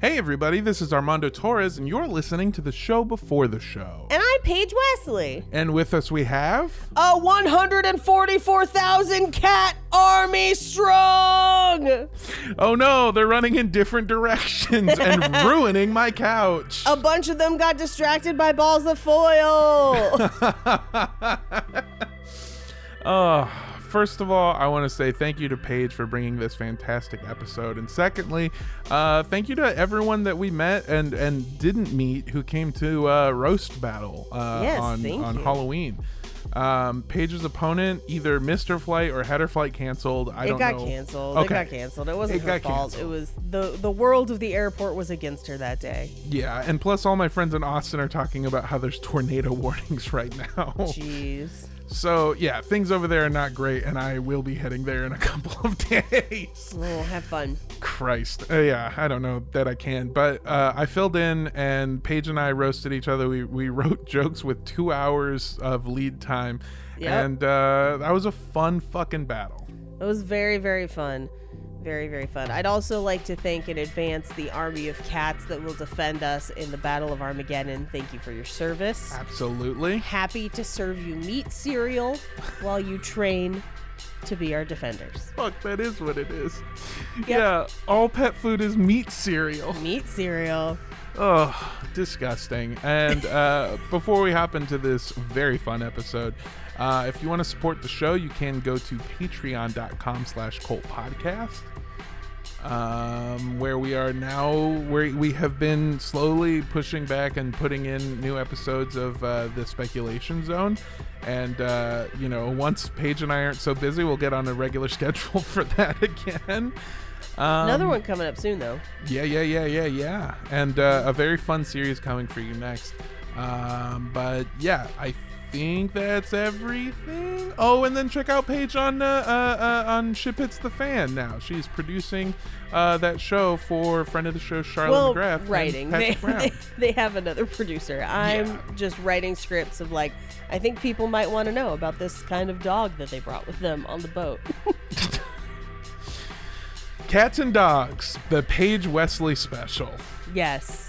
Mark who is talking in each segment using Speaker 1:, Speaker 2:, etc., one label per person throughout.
Speaker 1: Hey, everybody, this is Armando Torres, and you're listening to the show before the show.
Speaker 2: And I'm Paige Wesley.
Speaker 1: And with us, we have.
Speaker 2: A 144,000 cat army strong!
Speaker 1: Oh no, they're running in different directions and ruining my couch.
Speaker 2: A bunch of them got distracted by balls of foil.
Speaker 1: Oh, first of all, I want to say thank you to Paige for bringing this fantastic episode, and secondly, uh, thank you to everyone that we met and and didn't meet who came to uh, roast battle uh,
Speaker 2: Yes,
Speaker 1: on on
Speaker 2: you.
Speaker 1: Halloween. Um, Paige's opponent either missed her flight or had her flight canceled. I
Speaker 2: it
Speaker 1: don't
Speaker 2: got
Speaker 1: know.
Speaker 2: canceled.
Speaker 1: Okay.
Speaker 2: It got canceled. It wasn't
Speaker 1: It
Speaker 2: her fault.
Speaker 1: canceled.
Speaker 2: It was the the world of the airport was against her that day.
Speaker 1: Yeah, and plus all my friends in Austin are talking about how there's tornado warnings right now.
Speaker 2: Jeez.
Speaker 1: So yeah, things over there are not great, and I will be heading there in a couple of days.
Speaker 2: Oh, have fun.
Speaker 1: Christ, uh, yeah, I don't know that I can, but uh, I filled in, and Paige and I roasted each other. We we wrote jokes with two hours of lead time,
Speaker 2: Yep.
Speaker 1: and uh, that was a fun fucking battle.
Speaker 2: It was very, very fun. Very, very fun. I'd also like to thank in advance the army of cats that will defend us in the Battle of Armageddon. Thank you for your service.
Speaker 1: Absolutely.
Speaker 2: Happy to serve you meat cereal while you train to be our defenders.
Speaker 1: Fuck, that is what it is. Yeah, all pet food is meat cereal.
Speaker 2: Meat cereal.
Speaker 1: Oh, disgusting. And uh, before we hop into this very fun episode, uh, if you want to support the show, you can go to patreon.com slash cult podcast. Um, where we are now, where we have been slowly pushing back and putting in new episodes of uh, the speculation zone. And, uh, you know, once Paige and I aren't so busy, we'll get on a regular schedule for that again. Um,
Speaker 2: Another one coming up soon, though.
Speaker 1: yeah, yeah, yeah, yeah, yeah. And uh, a very fun series coming for you next. Um, but yeah, I think that's everything. Oh, and then check out Paige on uh, uh, uh, on Ship Hits the Fan now. She's producing uh, that show for friend of the show Charlotte
Speaker 2: well,
Speaker 1: McGrath.
Speaker 2: writing. They, they, they have another producer. I'm
Speaker 1: Yeah.
Speaker 2: just writing scripts of like, I think people might want to know about this kind of dog that they brought with them on the boat.
Speaker 1: Cats and Dogs, the Paige Wesley special.
Speaker 2: yes.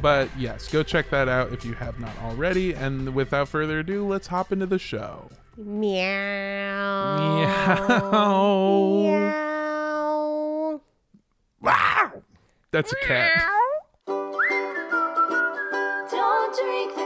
Speaker 1: But yes, go check that out if you have not already. And without further ado, let's hop into the show.
Speaker 2: Meow.
Speaker 1: Meow.
Speaker 2: Meow.
Speaker 1: Wow! That's a cat.
Speaker 3: Don't drink the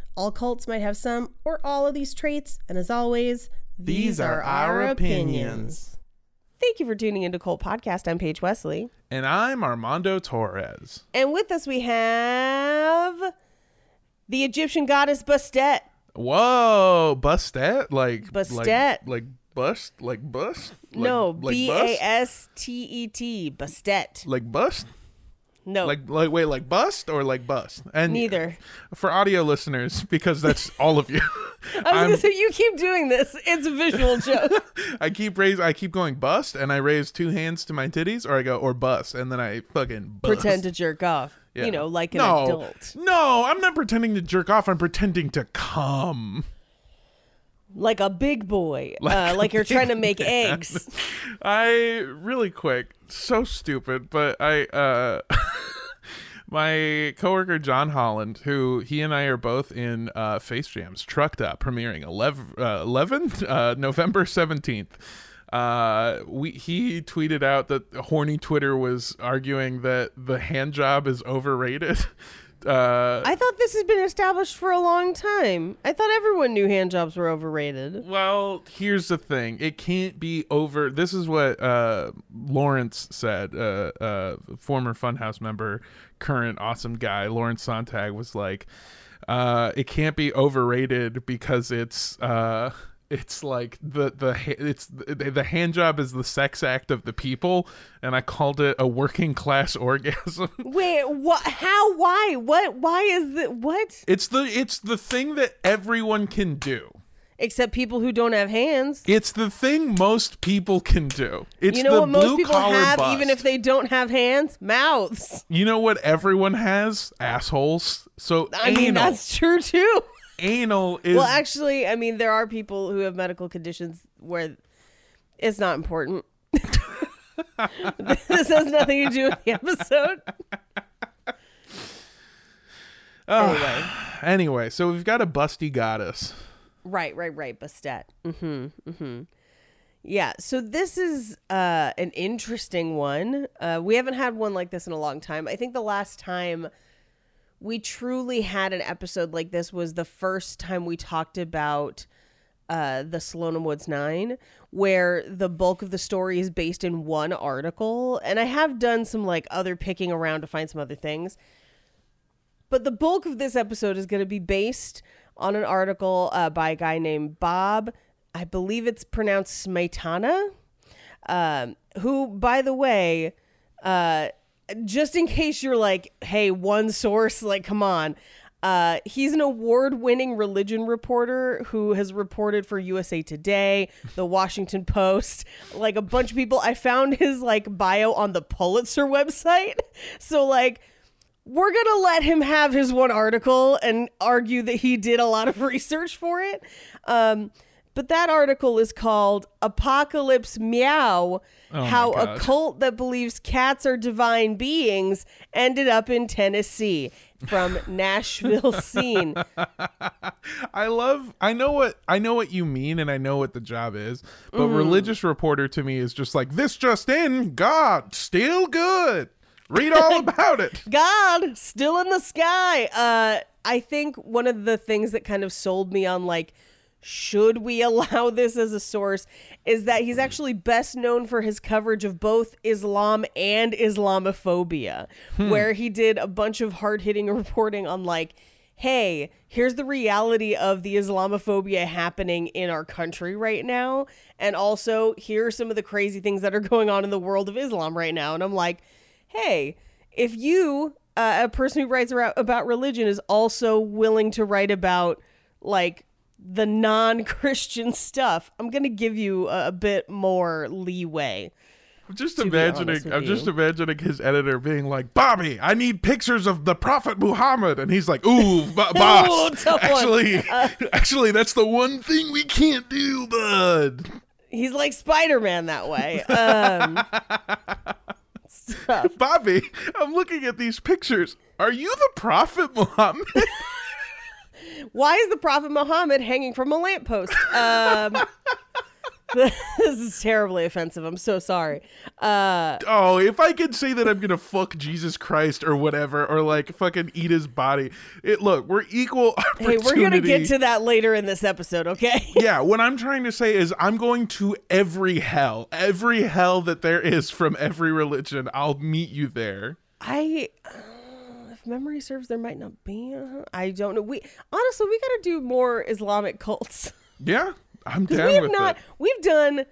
Speaker 2: All cults might have some or all of these traits, and as always,
Speaker 1: These are our opinions.
Speaker 2: Thank you for tuning into Cult Podcast. I'm Paige Wesley.
Speaker 1: And I'm Armando Torres.
Speaker 2: And with us we have the Egyptian goddess Bastet.
Speaker 1: Whoa, Bustet? Like
Speaker 2: Bustet.
Speaker 1: Like, like bust? Like bust? Like,
Speaker 2: no,
Speaker 1: like
Speaker 2: B? A S T E T, Bastet.
Speaker 1: Like bust?
Speaker 2: No,
Speaker 1: Like like wait, like bust or like bust? And
Speaker 2: neither.
Speaker 1: For audio listeners, because that's all of you.
Speaker 2: I was
Speaker 1: I'm-
Speaker 2: gonna say you keep doing this. It's a visual joke.
Speaker 1: I keep raise I keep going bust and I raise two hands to my titties or I go or bust and then I fucking bust.
Speaker 2: Pretend to jerk off.
Speaker 1: Yeah.
Speaker 2: You know, like an
Speaker 1: no,
Speaker 2: adult.
Speaker 1: No, I'm not pretending to jerk off. I'm pretending to come.
Speaker 2: Like a big boy.
Speaker 1: Like
Speaker 2: uh, like you're trying to make eggs.
Speaker 1: I really quick, so stupid, but I uh my coworker John Holland, who he and I are both in uh Face Jams Trucked Up premiering 11 uh, 11 uh November 17th. Uh we he tweeted out that horny Twitter was arguing that the hand job is overrated. Uh
Speaker 2: I thought this has been established for a long time. I thought everyone knew hand jobs were overrated.
Speaker 1: Well, here's the thing. It can't be over. This is what uh, Lawrence said, uh, uh, former Funhouse member, current awesome guy, Lawrence Sontag, was like, uh, it can't be overrated because it's. It's like the the it's the, the hand job is the sex act of the people, and I called it a working class orgasm.
Speaker 2: Wait, what? How? Why? What? Why is it? What?
Speaker 1: It's the it's the thing that everyone can do.
Speaker 2: Except people who don't have hands.
Speaker 1: It's the thing most people can do. It's
Speaker 2: you know
Speaker 1: the
Speaker 2: what most
Speaker 1: blue
Speaker 2: people
Speaker 1: collar
Speaker 2: have,
Speaker 1: bust.
Speaker 2: even if they don't have hands? Mouths.
Speaker 1: You know what everyone has? Assholes. So
Speaker 2: I
Speaker 1: anal.
Speaker 2: mean, that's true too.
Speaker 1: Anal is
Speaker 2: Well, actually, I mean, there are people who have medical conditions where it's not important. this has nothing to do with the episode. anyway,
Speaker 1: anyway. So we've got a busty goddess.
Speaker 2: right, right, right. Bastet. Mm-hmm. Mm-hmm. Yeah. So this is uh, an interesting one. Uh, we haven't had one like this in a long time. I think the last time we truly had an episode like this was the first time we talked about uh, the Slonim Woods Nine, where the bulk of the story is based in one article. And I have done some like other picking around to find some other things. But the bulk of this episode is going to be based on an article uh, by a guy named Bob. I believe it's pronounced Smietana. Um, who, by the way, uh, just in case you're like, hey, one source, like, come on. Uh, he's an award winning religion reporter who has reported for USA Today, The Washington Post, like a bunch of people. I found his like bio on the Pulitzer website. So, like, we're going to let him have his one article and argue that he did a lot of research for it. Um, but that article is called Apocalypse Meow
Speaker 1: Oh
Speaker 2: How a Cult That Believes Cats Are Divine Beings Ended Up in Tennessee from Nashville Scene.
Speaker 1: I love I know what I know what you mean and I know what the job is, but
Speaker 2: Mm.
Speaker 1: religious reporter to me is just like this just in, God, still good. Read all about it.
Speaker 2: God, still in the sky. Uh, I think one of the things that kind of sold me on like, should we allow this as a source, is that he's actually best known for his coverage of both Islam and Islamophobia, where he did a bunch of hard hitting reporting on like. Hey, here's the reality of the Islamophobia happening in our country right now. And also, here are some of the crazy things that are going on in the world of Islam right now. And I'm like, hey, if you, uh, a person who writes about religion, is also willing to write about like the non-Christian stuff, I'm gonna give you a, a bit more leeway.
Speaker 1: I'm just imagining I'm just imagining his editor being like, Bobby, I need pictures of the Prophet Muhammad and he's like, Ooh, b- boss.
Speaker 2: one.
Speaker 1: actually actually that's the one thing we can't do, bud.
Speaker 2: He's like Spider-Man that way. Um.
Speaker 1: Bobby, I'm looking at these pictures. Are you the Prophet Muhammad?
Speaker 2: Why is the Prophet Muhammad hanging from a lamppost? Um, this is terribly offensive. I'm so sorry. Uh,
Speaker 1: oh, if I could say that I'm gonna fuck Jesus Christ or whatever, or like fucking eat his body. It look, we're equal
Speaker 2: hey, we're gonna get to that later in this episode, okay?
Speaker 1: yeah, what I'm trying to say is I'm going to every hell, every hell that there is from every religion. I'll meet you there.
Speaker 2: I, uh, if memory serves, there might not be. Uh, I don't know. We honestly, we got to do more Islamic cults.
Speaker 1: Yeah, I'm down
Speaker 2: we have
Speaker 1: with
Speaker 2: not.
Speaker 1: it.
Speaker 2: We've done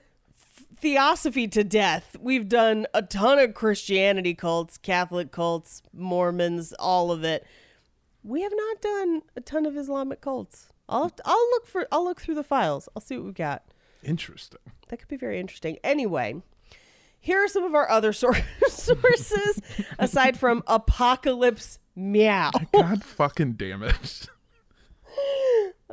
Speaker 2: theosophy to death. We've done a ton of Christianity cults, Catholic cults, Mormons, all of it. We have not done a ton of Islamic cults. I'll to- I'll look for I'll look through the files. I'll see what we've got.
Speaker 1: Interesting.
Speaker 2: That could be very interesting. Anyway, here are some of our other sor- sources aside from Apocalypse Meow.
Speaker 1: God fucking damn it.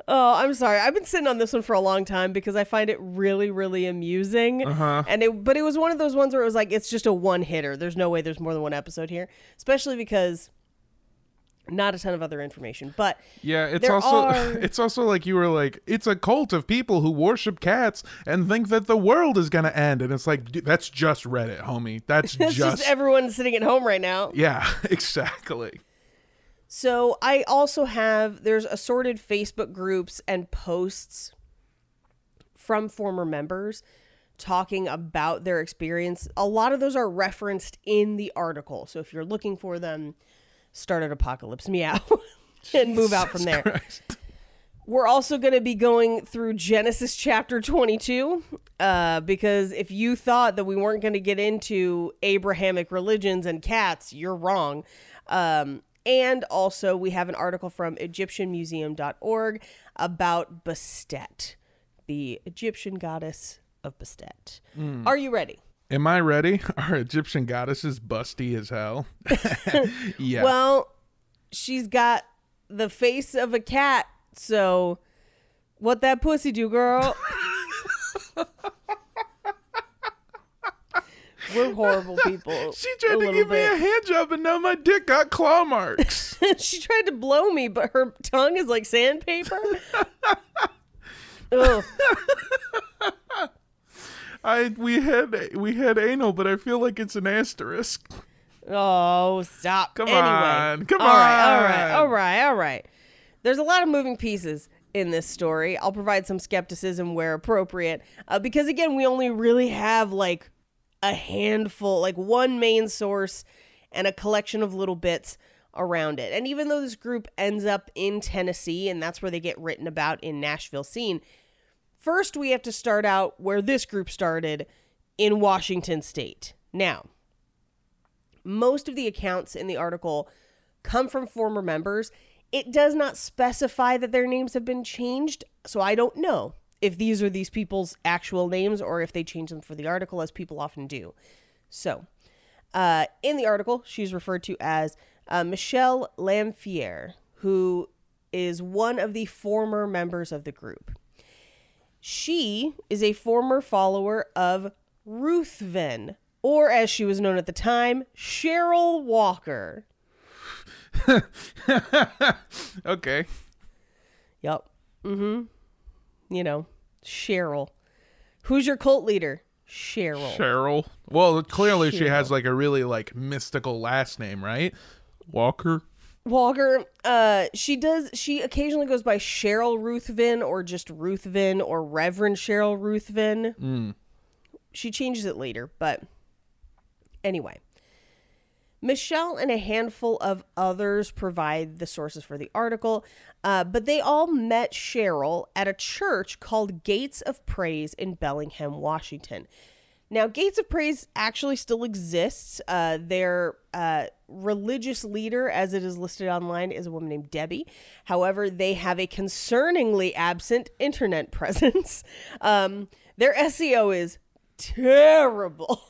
Speaker 2: Oh, I'm sorry. I've been sitting on this one for a long time because I find it really, really amusing.
Speaker 1: Uh-huh.
Speaker 2: And it, but it was one of those ones where it was like it's just a one hitter. There's no way there's more than one episode here, especially because not a ton of other information. But
Speaker 1: Yeah, it's also
Speaker 2: are-
Speaker 1: it's also like you were like it's a cult of people who worship cats and think that the world is gonna end, and it's like dude, that's just Reddit, homie. That's just,
Speaker 2: just everyone sitting at home right now.
Speaker 1: yeah, exactly.
Speaker 2: So I also have there's assorted Facebook groups and posts from former members talking about their experience. A lot of those are referenced in the article. So if you're looking for them, start at Apocalypse Meow and move out from there.
Speaker 1: Christ.
Speaker 2: We're also going to be going through Genesis chapter 22 uh, because if you thought that we weren't going to get into Abrahamic religions and cats, you're wrong. Um, and also, we have an article from EgyptianMuseum.org about Bastet, the Egyptian goddess of Bastet. Are you ready?
Speaker 1: Am I ready? Our Egyptian goddess is busty as hell. yeah.
Speaker 2: Well, she's got the face of a cat, so what that pussy do, girl? We're horrible people.
Speaker 1: she tried to give me a hand job and now my dick got claw marks.
Speaker 2: she tried to blow me, but her tongue is like sandpaper. Ugh.
Speaker 1: I we had we had anal, but I feel like it's an asterisk.
Speaker 2: Oh, stop.
Speaker 1: Come
Speaker 2: anyway.
Speaker 1: on, come on.
Speaker 2: All right, all right, all right, all right. There's a lot of moving pieces in this story. I'll provide some skepticism where appropriate, uh, because again, we only really have like a handful, like one main source and a collection of little bits around it. And even though this group ends up in Tennessee, and that's where they get written about in Nashville scene, first we have to start out where this group started in Washington State. Now, most of the accounts in the article come from former members. It does not specify that their names have been changed, so I don't know if these are these people's actual names or if they change them for the article, as people often do. So, uh, in the article, she's referred to as uh, Michelle Lamfier, who is one of the former members of the group. She is a former follower of Ruthven, or as she was known at the time, Cheryl Walker.
Speaker 1: okay.
Speaker 2: Yep. Mm-hmm. You know, Cheryl. Who's your cult leader? Cheryl.
Speaker 1: Cheryl. Well, clearly she has like a really like mystical last name, right? Walker.
Speaker 2: Walker, uh, she does. She occasionally goes by Cheryl Ruthven or just Ruthven or Reverend Cheryl Ruthven. She changes it later, but anyway. Michelle and a handful of others provide the sources for the article, uh, but they all met Cheryl at a church called Gates of Praise in Bellingham, Washington. Now, Gates of Praise actually still exists. Uh, their uh, religious leader, as it is listed online, is a woman named Debbie. However, they have a concerningly absent internet presence. Um, their SEO is terrible.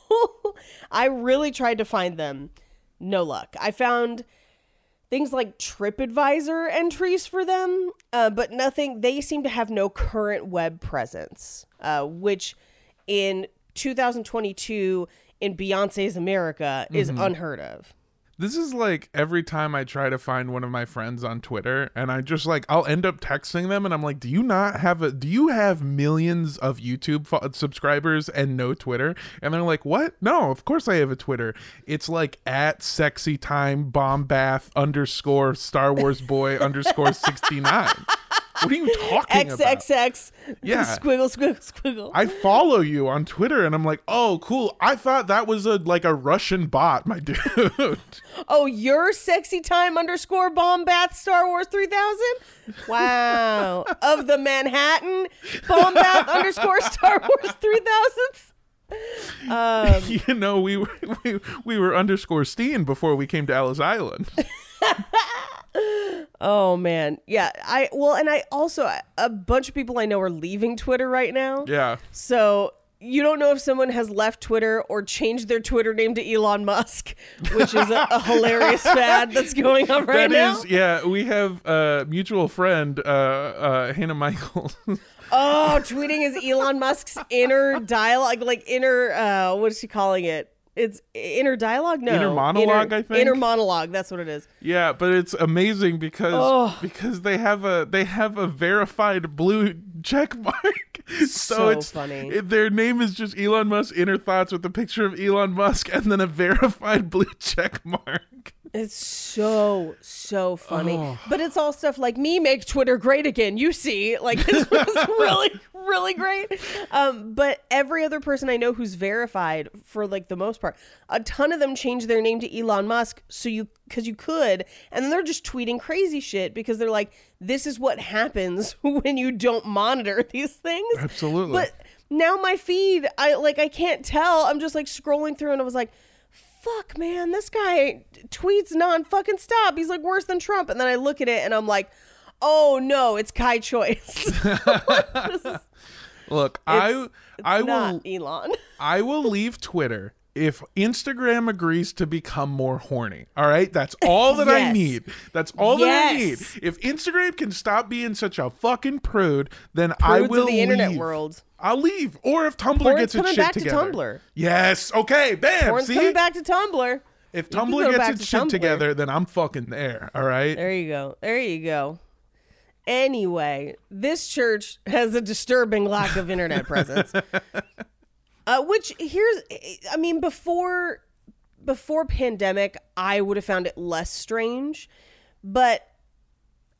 Speaker 2: I really tried to find them. No luck. I found things like TripAdvisor entries for them, uh, but nothing. They seem to have no current web presence, uh, which in 2022 in Beyonce's America is mm-hmm. unheard of.
Speaker 1: This is like every time I try to find one of my friends on Twitter and I just like I'll end up texting them and I'm like, "Do you not have a do you have millions of YouTube fo- subscribers and no Twitter?" And they're like, "What? No, of course I have a Twitter. It's like at sexy time bomb bath underscore Star Wars boy underscore 69." What are you talking about?
Speaker 2: XXX.
Speaker 1: Yeah.
Speaker 2: Squiggle, squiggle, squiggle.
Speaker 1: I follow you on Twitter and I'm like, "Oh, cool. I thought that was a like a Russian bot, my dude."
Speaker 2: Oh, your sexy time underscore bomb bath Star Wars 3000? Wow. of the Manhattan bomb bath underscore Star Wars 3000s? Um,
Speaker 1: you know, we were we, we were underscore Steen before we came to Ellis Island.
Speaker 2: Oh, man. Yeah. I, well, and I also, a bunch of people I know are leaving Twitter right now.
Speaker 1: Yeah.
Speaker 2: So you don't know if someone has left Twitter or changed their Twitter name to Elon Musk, which is a, a hilarious fad that's going on right
Speaker 1: That
Speaker 2: now.
Speaker 1: is, yeah, we have a mutual friend, uh, uh, Hannah Michaels.
Speaker 2: Oh, tweeting is Elon Musk's inner dialogue, like inner, uh, what is she calling it? It's inner dialogue? No.
Speaker 1: Inner monologue, I think?
Speaker 2: Inner monologue. That's what it is.
Speaker 1: yeah, but it's amazing because
Speaker 2: Oh.
Speaker 1: because they have a they have a verified blue check mark. so,
Speaker 2: So
Speaker 1: it's
Speaker 2: funny.
Speaker 1: it- their name is just Elon Musk inner thoughts with a picture of Elon Musk and then a verified blue check mark.
Speaker 2: It's so so funny,
Speaker 1: Oh.
Speaker 2: but it's all stuff like me make Twitter great again. You see, like it's, it's really really great. Um, but every other person I know who's verified for like the most part, a ton of them changed their name to Elon Musk. So you because you could, and then they're just tweeting crazy shit because they're like, this is what happens when you don't monitor these things.
Speaker 1: Absolutely.
Speaker 2: But now my feed, I like I can't tell. I'm just like scrolling through and I was like, fuck man, this guy tweets non fucking stop. He's like worse than Trump. And then I look at it and I'm like, oh no, it's Kai Choice.
Speaker 1: Look, I
Speaker 2: It's-
Speaker 1: I will
Speaker 2: Elon.
Speaker 1: I will leave Twitter if Instagram agrees to become more horny. All right? That's all that I need. That's all that I need. If Instagram can stop being such a fucking prude, then I will
Speaker 2: of the internet
Speaker 1: leave.
Speaker 2: world.
Speaker 1: I'll leave. Or if Tumblr
Speaker 2: Porn's
Speaker 1: gets its shit
Speaker 2: back to
Speaker 1: together.
Speaker 2: Tumblr.
Speaker 1: Yes. Okay. Bam.
Speaker 2: Porn's
Speaker 1: See?
Speaker 2: coming back to Tumblr.
Speaker 1: if Tumblr gets its
Speaker 2: to
Speaker 1: shit
Speaker 2: Tumblr.
Speaker 1: together, then I'm fucking there. All right.
Speaker 2: There you go. There you go. Anyway, this church has a disturbing lack of internet presence. Uh, which here's, I mean, before before pandemic, I would have found it less strange, but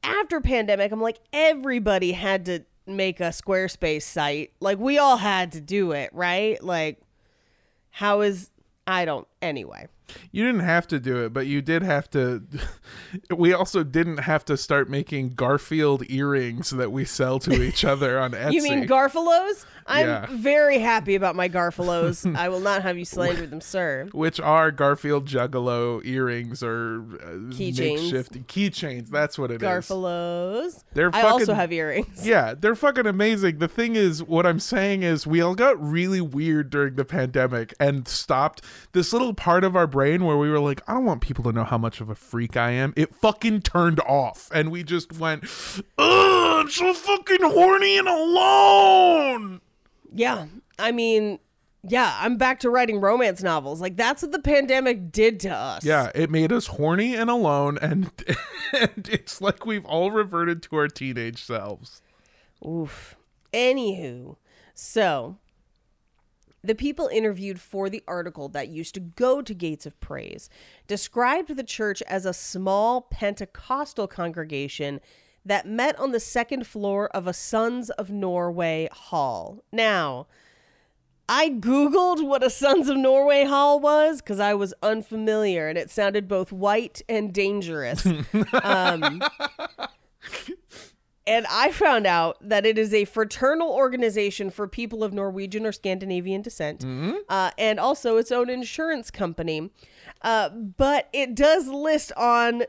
Speaker 2: after pandemic, I'm like everybody had to make a Squarespace site. Like we all had to do it, right? Like, how is I don't anyway.
Speaker 1: You didn't have to do it, but you did have to. we also didn't have to start making Garfield earrings that we sell to each other on Etsy.
Speaker 2: You mean Garfalos? I'm
Speaker 1: Yeah.
Speaker 2: very happy about my Garfalos. I will not have you slander them, sir.
Speaker 1: which are Garfield Juggalo earrings or uh,
Speaker 2: Keychains.
Speaker 1: makeshift keychains. That's what it is.
Speaker 2: Garfalos.
Speaker 1: They're
Speaker 2: I also
Speaker 1: fucking-
Speaker 2: have earrings.
Speaker 1: Yeah, they're fucking amazing. The thing is, what I'm saying is, we all got really weird during the pandemic and stopped this little part of our brain where we were like, I don't want people to know how much of a freak I am. It fucking turned off, and we just went, Ugh, I'm so fucking horny and alone.
Speaker 2: Yeah. I mean, yeah, I'm back to writing romance novels. Like that's what the pandemic did to us.
Speaker 1: Yeah, it made us horny and alone, and, and it's like we've all reverted to our teenage selves.
Speaker 2: Oof. Anywho, so the people interviewed for the article that used to go to Gates of Praise described the church as a small Pentecostal congregation that met on the second floor of a Sons of Norway hall. Now, I Googled what a Sons of Norway hall was because I was unfamiliar and it sounded both white and dangerous. um, and I found out that it is a fraternal organization for people of Norwegian or Scandinavian descent, uh, and also its own insurance company. Uh, but it does list on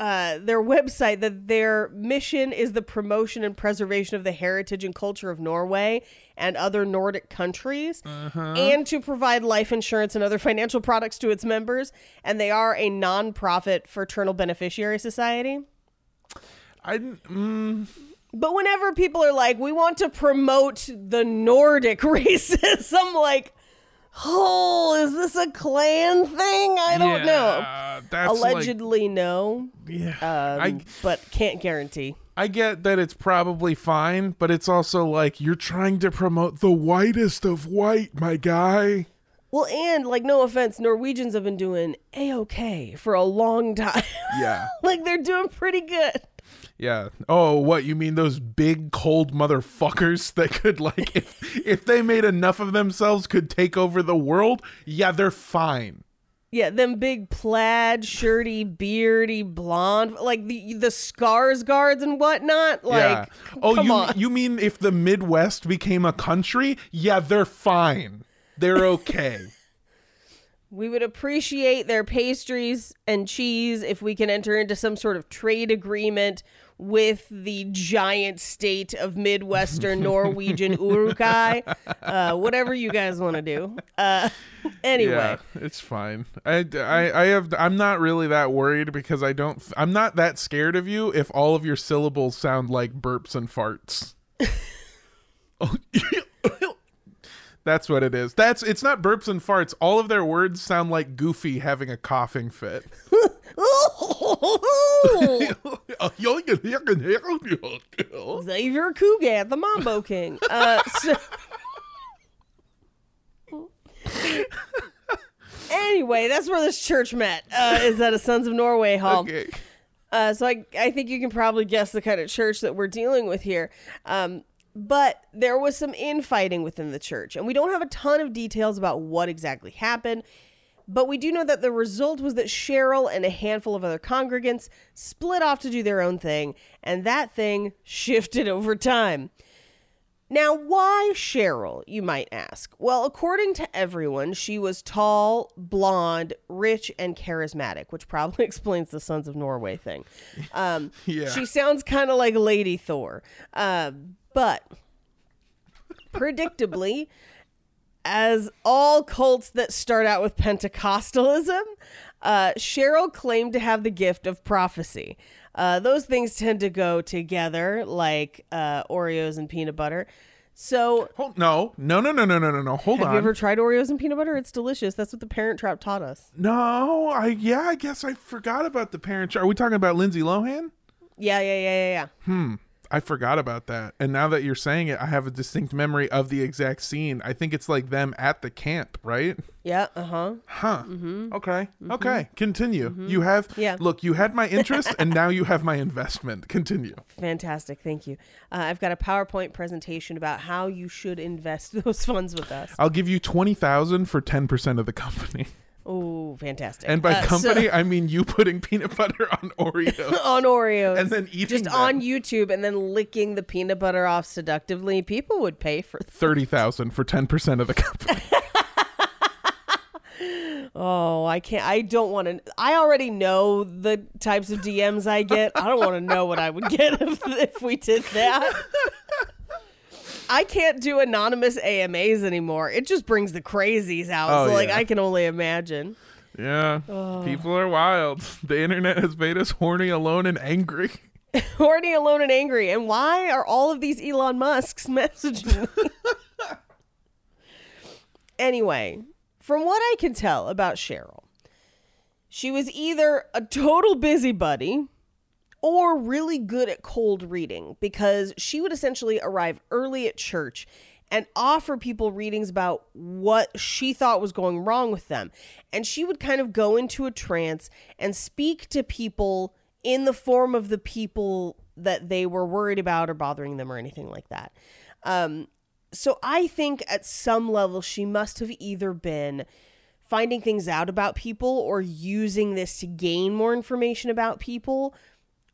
Speaker 2: uh, their website that their mission is the promotion and preservation of the heritage and culture of Norway and other Nordic countries, and to provide life insurance and other financial products to its members. And they are a nonprofit fraternal beneficiary society.
Speaker 1: I mm,
Speaker 2: But whenever people are like, we want to promote the Nordic races, I'm like, oh, is this a Klan thing? I don't know.
Speaker 1: yeah, like-
Speaker 2: Allegedly, no,
Speaker 1: yeah,
Speaker 2: um,
Speaker 1: I
Speaker 2: but can't guarantee.
Speaker 1: I get that it's probably fine, but it's also like you're trying to promote the whitest of white, my guy.
Speaker 2: Well, and like, no offense, Norwegians have been doing a okay for a long time.
Speaker 1: Yeah.
Speaker 2: like, they're doing pretty good.
Speaker 1: Yeah. Oh, what you mean those big cold motherfuckers that could like if if they made enough of themselves could take over the world? Yeah, they're fine.
Speaker 2: Yeah, them big plaid, shirty, beardy, blonde, like the the scars guards and whatnot. Like,
Speaker 1: yeah. Oh, you
Speaker 2: on.
Speaker 1: you mean if the Midwest became a country? Yeah, they're fine. They're okay.
Speaker 2: We would appreciate their pastries and cheese if we can enter into some sort of trade agreement with the giant state of Midwestern Norwegian Uruguay. Uh, whatever you guys want to do. Uh, anyway,
Speaker 1: Yeah, it's fine. I, I, I have I'm not really that worried because I don't I'm not that scared of you if all of your syllables sound like burps and farts. Oh, That's what it is. That's it's not burps and farts. All of their words sound like Goofy having a coughing fit.
Speaker 2: Xavier Cugat, the Mambo King. Uh, so- Anyway, that's where this church met. Uh, is at a Sons of Norway hall.
Speaker 1: Okay.
Speaker 2: Uh, so I, I think you can probably guess the kind of church that we're dealing with here. Um, but there was some infighting within the church, and we don't have a ton of details about what exactly happened. But we do know that the result was that Cheryl and a handful of other congregants split off to do their own thing, and that thing shifted over time. Now, why Cheryl, you might ask? Well, according to everyone, she was tall, blonde, rich, and charismatic, which probably explains the Sons of Norway thing. Um,
Speaker 1: Yeah.
Speaker 2: She sounds kind of like Lady Thor. Uh, but predictably, as all cults that start out with Pentecostalism, uh, Cheryl claimed to have the gift of prophecy. Uh, those things tend to go together, like uh, Oreos and peanut butter. So,
Speaker 1: Hold, no, no, no, no, no, no, no, no. Hold
Speaker 2: have
Speaker 1: on.
Speaker 2: you ever tried Oreos and peanut butter? It's delicious. That's what the Parent Trap taught us.
Speaker 1: no, I yeah, I guess I forgot about the parent. Trap. Are we talking about Lindsay Lohan?
Speaker 2: Yeah, yeah, yeah, yeah, yeah.
Speaker 1: I forgot about that. And now that you're saying it, I have a distinct memory of the exact scene. I think it's like them at the camp, right?
Speaker 2: Yeah, uh huh.
Speaker 1: Huh. Okay. Okay. Continue. You have
Speaker 2: Mm-hmm. Yeah.
Speaker 1: Look, you had my interest and now you have my investment. Continue.
Speaker 2: Fantastic. Thank you. Uh, I've got a PowerPoint presentation about how you should invest those funds with us.
Speaker 1: I'll give you 20,000 for 10% of the company.
Speaker 2: Oh, fantastic.
Speaker 1: And by
Speaker 2: Uh, so-
Speaker 1: company, I mean you putting peanut butter on Oreos.
Speaker 2: on Oreos.
Speaker 1: And then eating
Speaker 2: just
Speaker 1: them.
Speaker 2: on YouTube and then licking the peanut butter off seductively. People would pay for.
Speaker 1: 30,000 for 10% of the company.
Speaker 2: Oh, I can't. I don't want to. I already know the types of DMs I get. I don't want to know what I would get if, if we did that. I can't do anonymous AMAs anymore. It just brings the crazies out.
Speaker 1: Oh,
Speaker 2: so, like,
Speaker 1: yeah.
Speaker 2: I can only imagine.
Speaker 1: Yeah. People are wild. The internet has made us horny, alone, and angry.
Speaker 2: Horny, alone, and angry. And why are all of these Elon Musks messaging me? anyway, from what I can tell about Cheryl, she was either a total busybody or really good at cold reading because she would essentially arrive early at church and offer people readings about what she thought was going wrong with them. And she would kind of go into a trance and speak to people in the form of the people that they were worried about or bothering them or anything like that. Um, so I think at some level she must have either been finding things out about people or using this to gain more information about people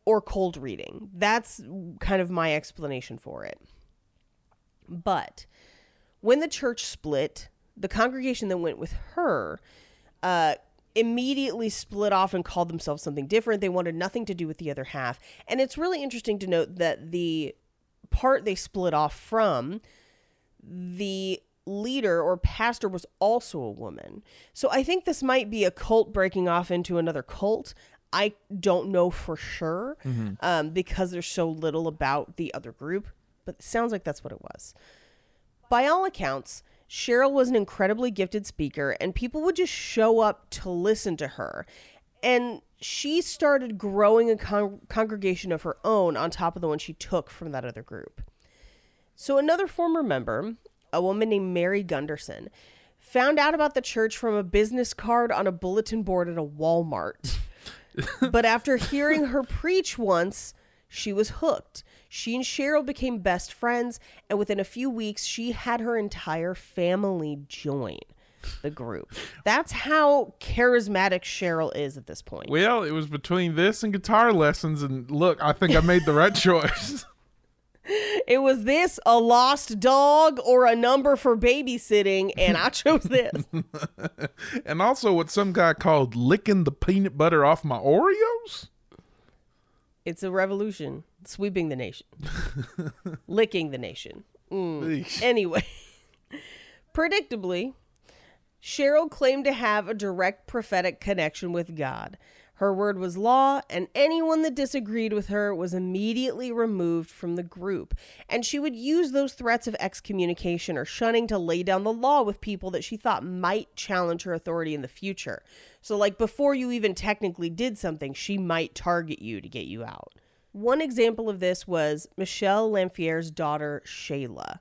Speaker 2: or cold reading. That's kind of my explanation for it. But when the church split, the congregation that went with her uh, immediately split off and called themselves something different. They wanted nothing to do with the other half. And it's really interesting to note that the part they split off from, the leader or pastor was also a woman. So I think this might be a cult breaking off into another cult. I don't know for sure um, because there's so little about the other group, but it sounds like that's what it was. By all accounts, Cheryl was an incredibly gifted speaker, and people would just show up to listen to her. And she started growing a con- congregation of her own on top of the one she took from that other group. So, another former member, a woman named Mary Gunderson, found out about the church from a business card on a bulletin board at a Walmart. but after hearing her preach once, she was hooked. She and Cheryl became best friends, and within a few weeks, she had her entire family join the group. That's how charismatic Cheryl is at this point.
Speaker 1: Well, it was between this and guitar lessons, and look, I think I made the right choice.
Speaker 2: It was this, a lost dog, or a number for babysitting, and I chose this.
Speaker 1: and also what some guy called licking the peanut butter off my Oreos.
Speaker 2: It's a revolution, sweeping the nation, licking the nation. Mm.
Speaker 1: Eesh.
Speaker 2: Anyway, predictably, Cheryl claimed to have a direct prophetic connection with God. Her word was law, and anyone that disagreed with her was immediately removed from the group. And she would use those threats of excommunication or shunning to lay down the law with people that she thought might challenge her authority in the future. So, like, before you even technically did something, she might target you to get you out. One example of this was Michelle Lamphiere's daughter, Shayla.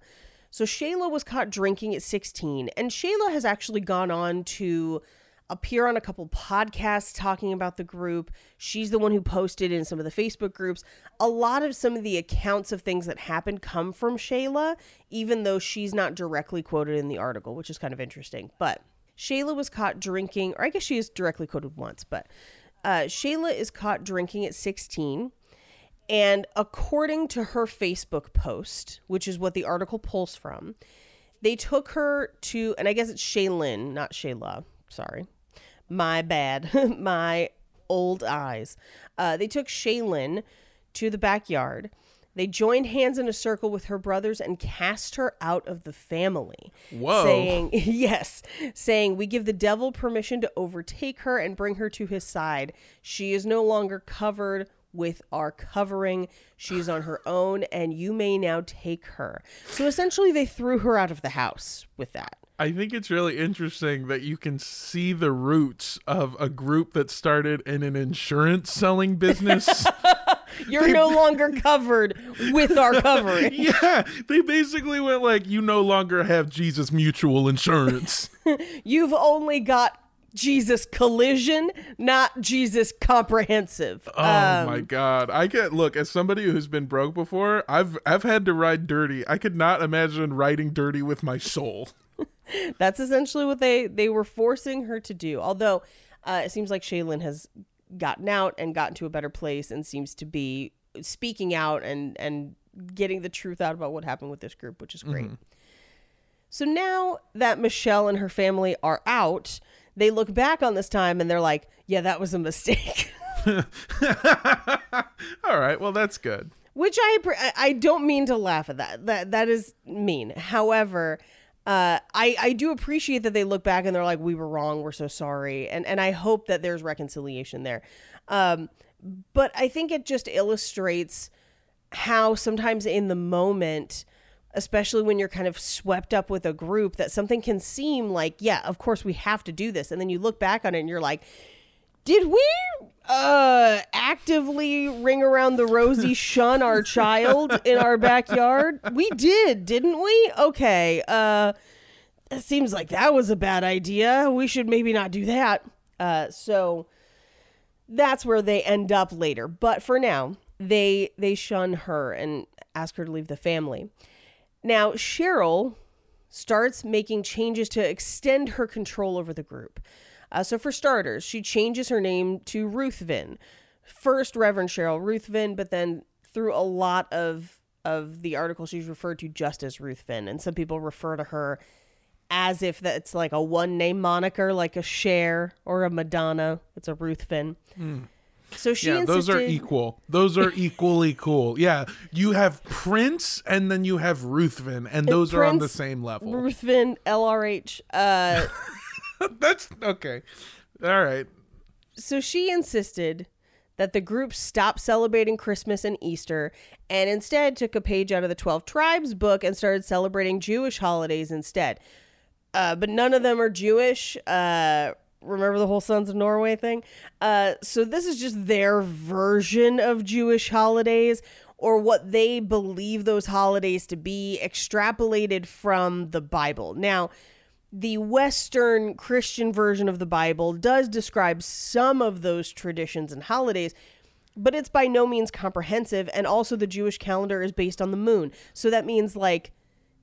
Speaker 2: So Shayla was caught drinking at 16, and Shayla has actually gone on to appear on a couple podcasts talking about the group. She's the one who posted in some of the Facebook groups. A lot of some of the accounts of things that happened come from Shayla, even though she's not directly quoted in the article, which is kind of interesting. But Shayla was caught drinking, or I guess she is directly quoted once, but uh, Shayla is caught drinking at 16. And according to her Facebook post, which is what the article pulls from, they took her to, and I guess it's Shaylin, not Shayla. Sorry. My bad. My old eyes. Uh, they took Shaylin to the backyard. They joined hands in a circle with her brothers and cast her out of the family.
Speaker 1: Whoa.
Speaker 2: Saying, yes, saying, we give the devil permission to overtake her and bring her to his side. She is no longer covered with our covering. She's on her own, and you may now take her. So essentially, they threw her out of the house with that.
Speaker 1: I think it's really interesting that you can see the roots of a group that started in an insurance selling business.
Speaker 2: You're no longer covered with our covering.
Speaker 1: yeah, they basically went like, you no longer have Jesus Mutual Insurance.
Speaker 2: You've only got Jesus collision, not Jesus comprehensive.
Speaker 1: Oh
Speaker 2: Um,
Speaker 1: my god. I get look, as somebody who's been broke before, I've I've had to ride dirty. I could not imagine riding dirty with my soul.
Speaker 2: That's essentially what they they were forcing her to do. Although uh, it seems like Shaylin has gotten out and gotten to a better place and seems to be speaking out and and getting the truth out about what happened with this group, which is great. So now that Michelle and her family are out, they look back on this time and they're like, "Yeah, that was a mistake."
Speaker 1: All right, well that's good.
Speaker 2: Which I I- I don't mean to laugh at that. That that is mean. However, uh, I I do appreciate that they look back and they're like, "We were wrong. We're so sorry," and and I hope that there's reconciliation there. Um, but I think it just illustrates how sometimes in the moment especially when you're kind of swept up with a group that something can seem like yeah of course we have to do this and then you look back on it and you're like did we uh actively ring around the rosy shun our child in our backyard? We did didn't we? Okay uh it seems like that was a bad idea. We should maybe not do that. Uh so that's where they end up later. But for now they they shun her and ask her to leave the family. Now cheryl starts making changes to extend her control over the group uh, so for starters she changes her name to ruthven first reverend cheryl ruthven but then through a lot of of the article she's referred to just as ruthven and some people refer to her as if that's like a one name moniker like a Cher or a madonna it's a ruthven so she
Speaker 1: yeah, those are equal. Those are equally cool. Yeah, you have Prince and then you have Ruthven, and those are on the same level.
Speaker 2: ruthven lrh uh
Speaker 1: That's okay. All right.
Speaker 2: so she insisted that the group stop celebrating Christmas and Easter and instead took a page out of the 12 Tribes book and started celebrating Jewish holidays instead. Uh, but none of them are Jewish. Uh, remember the whole Sons of Norway thing? Uh, so this is just their version of Jewish holidays or what they believe those holidays to be extrapolated from the Bible. Now, the Western Christian version of the Bible does describe some of those traditions and holidays, but it's by no means comprehensive. And also, the Jewish calendar is based on the moon. So that means, like,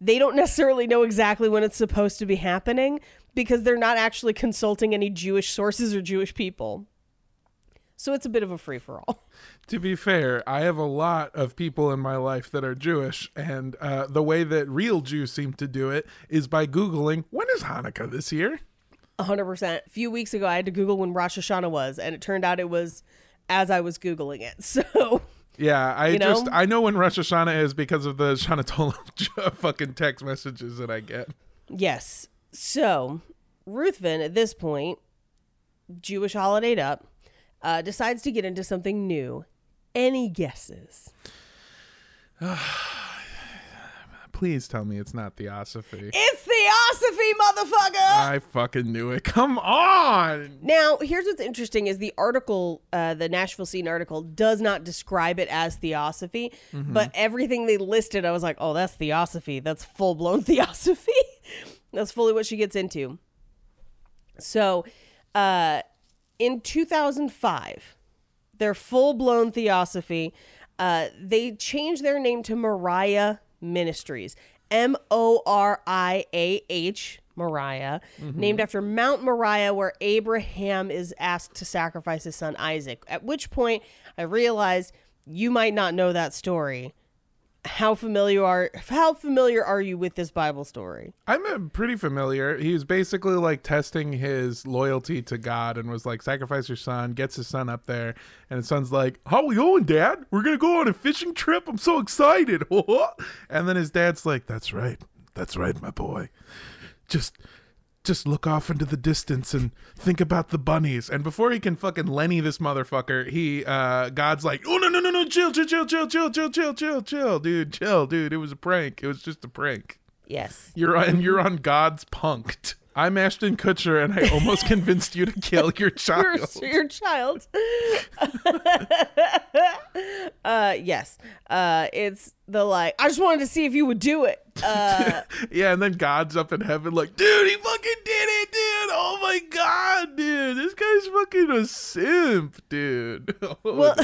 Speaker 2: they don't necessarily know exactly when it's supposed to be happening because they're not actually consulting any Jewish sources or Jewish people. So it's a bit of a free for all.
Speaker 1: To be fair, I have a lot of people in my life that are Jewish, and uh, the way that real Jews seem to do it is by Googling, when is Hanukkah this year?
Speaker 2: 100%. A few weeks ago, I had to Google when Rosh Hashanah was, and it turned out it was as I was Googling it. So.
Speaker 1: Yeah, I
Speaker 2: You
Speaker 1: just? I know when Rosh Hashanah is because of the Shana Tova fucking text messages that I get.
Speaker 2: Yes. So Ruthven, at this point, Jewish holidayed up, uh, decides to get into something new. Any guesses?
Speaker 1: Please tell me it's not Theosophy.
Speaker 2: It's Theosophy, motherfucker!
Speaker 1: I fucking knew it. Come on.
Speaker 2: now, here's what's interesting: is the article, uh, the Nashville Scene article, does not describe it as Theosophy, but everything they listed, I was like, oh, that's Theosophy. That's full blown Theosophy. that's fully what she gets into. So, Uh, in 2005, their full blown theosophy, uh, they changed their name to Moriah Ministries. M O R I A H, Moriah, named after Mount Moriah, where Abraham is asked to sacrifice his son Isaac. At which point, I realized you might not know that story. How familiar are how familiar are you with this Bible story?
Speaker 1: I'm uh, pretty familiar. He was basically like testing his loyalty to God and was like, sacrifice your son, gets his son up there, and his son's like, How we going, Dad? We're gonna go on a fishing trip. I'm so excited. and then his dad's like, That's right. That's right, my boy. Just just look off into the distance and think about the bunnies. And before he can fucking Lenny this motherfucker, he uh God's like, oh no no no no, chill chill chill chill chill chill chill chill chill, dude, chill, dude. It was a prank. It was just a prank.
Speaker 2: Yes.
Speaker 1: You're on you're on God's punked. I'm Ashton Kutcher, and I almost convinced you to kill your
Speaker 2: your,
Speaker 1: child.
Speaker 2: your child. uh, yes. Uh, it's the like. I just wanted to see if you would do it. Uh,
Speaker 1: Yeah, and then God's up in heaven, like, dude, he fucking did it, dude. Oh my god, dude, this guy's fucking a simp, dude.
Speaker 2: well,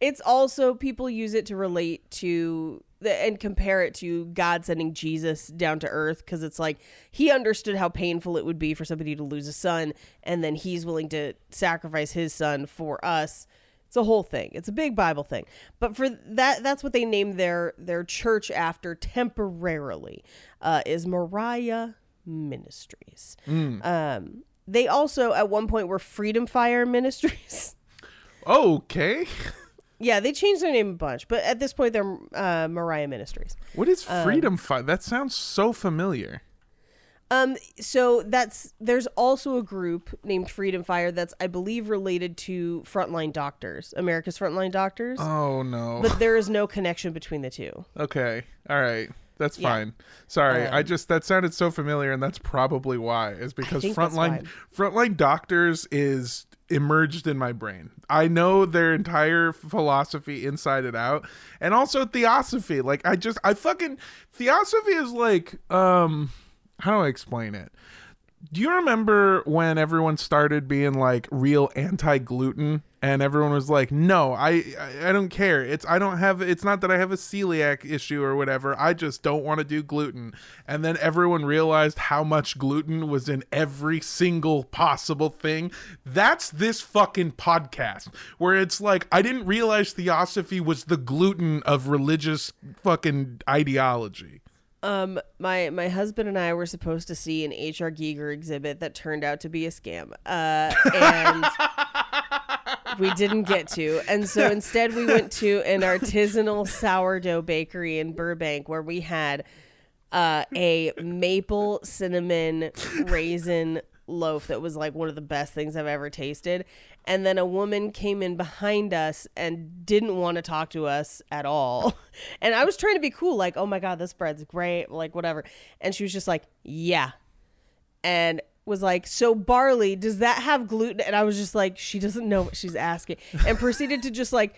Speaker 2: it's also people use it to relate to and compare it to God sending Jesus down to earth because it's like he understood how painful it would be for somebody to lose a son, and then he's willing to sacrifice his son for us. It's a whole thing. It's a big Bible thing. But for that, that's what they named their their church after temporarily. Uh, is Moriah Ministries. Um, they also at one point were Freedom Fire Ministries.
Speaker 1: okay.
Speaker 2: yeah, they changed their name a bunch, but at this point they're uh, Moriah Ministries.
Speaker 1: What is freedom fight? That sounds so familiar.
Speaker 2: Um, so that's there's also a group named Freedom Fire that's I believe related to Frontline Doctors, America's Frontline Doctors,
Speaker 1: Oh no.
Speaker 2: but there is no connection between the two.
Speaker 1: okay. All right. That's
Speaker 2: Yeah.
Speaker 1: fine. Sorry, I
Speaker 2: Um,
Speaker 1: just that sounded so familiar, and that's probably why. Is because frontline frontline doctors is emerged in my brain. I know their entire philosophy inside and out, and also theosophy. Like I just I fucking theosophy is like um how do I explain it? Do you remember when everyone started being like real anti-gluten and everyone was like, "No, I I- don't care. It's I don't have it's not that I have a celiac issue or whatever. I just don't want to do gluten." And then everyone realized how much gluten was in every single possible thing. That's this fucking podcast where it's like I didn't realize theosophy was the gluten of religious fucking ideology.
Speaker 2: Um, my my husband and I were supposed to see an HR Giger exhibit that turned out to be a scam. Uh, and we didn't get to, and so instead we went to an artisanal sourdough bakery in Burbank where we had uh, a maple cinnamon raisin loaf that was like one of the best things I've ever tasted. And then a woman came in behind us and didn't want to talk to us at all. And I was trying to be cool, like, oh my God, this bread's great, like whatever. And she was just like, yeah. And was like, so barley, does that have gluten? And I was just like, she doesn't know what she's asking. And proceeded to just like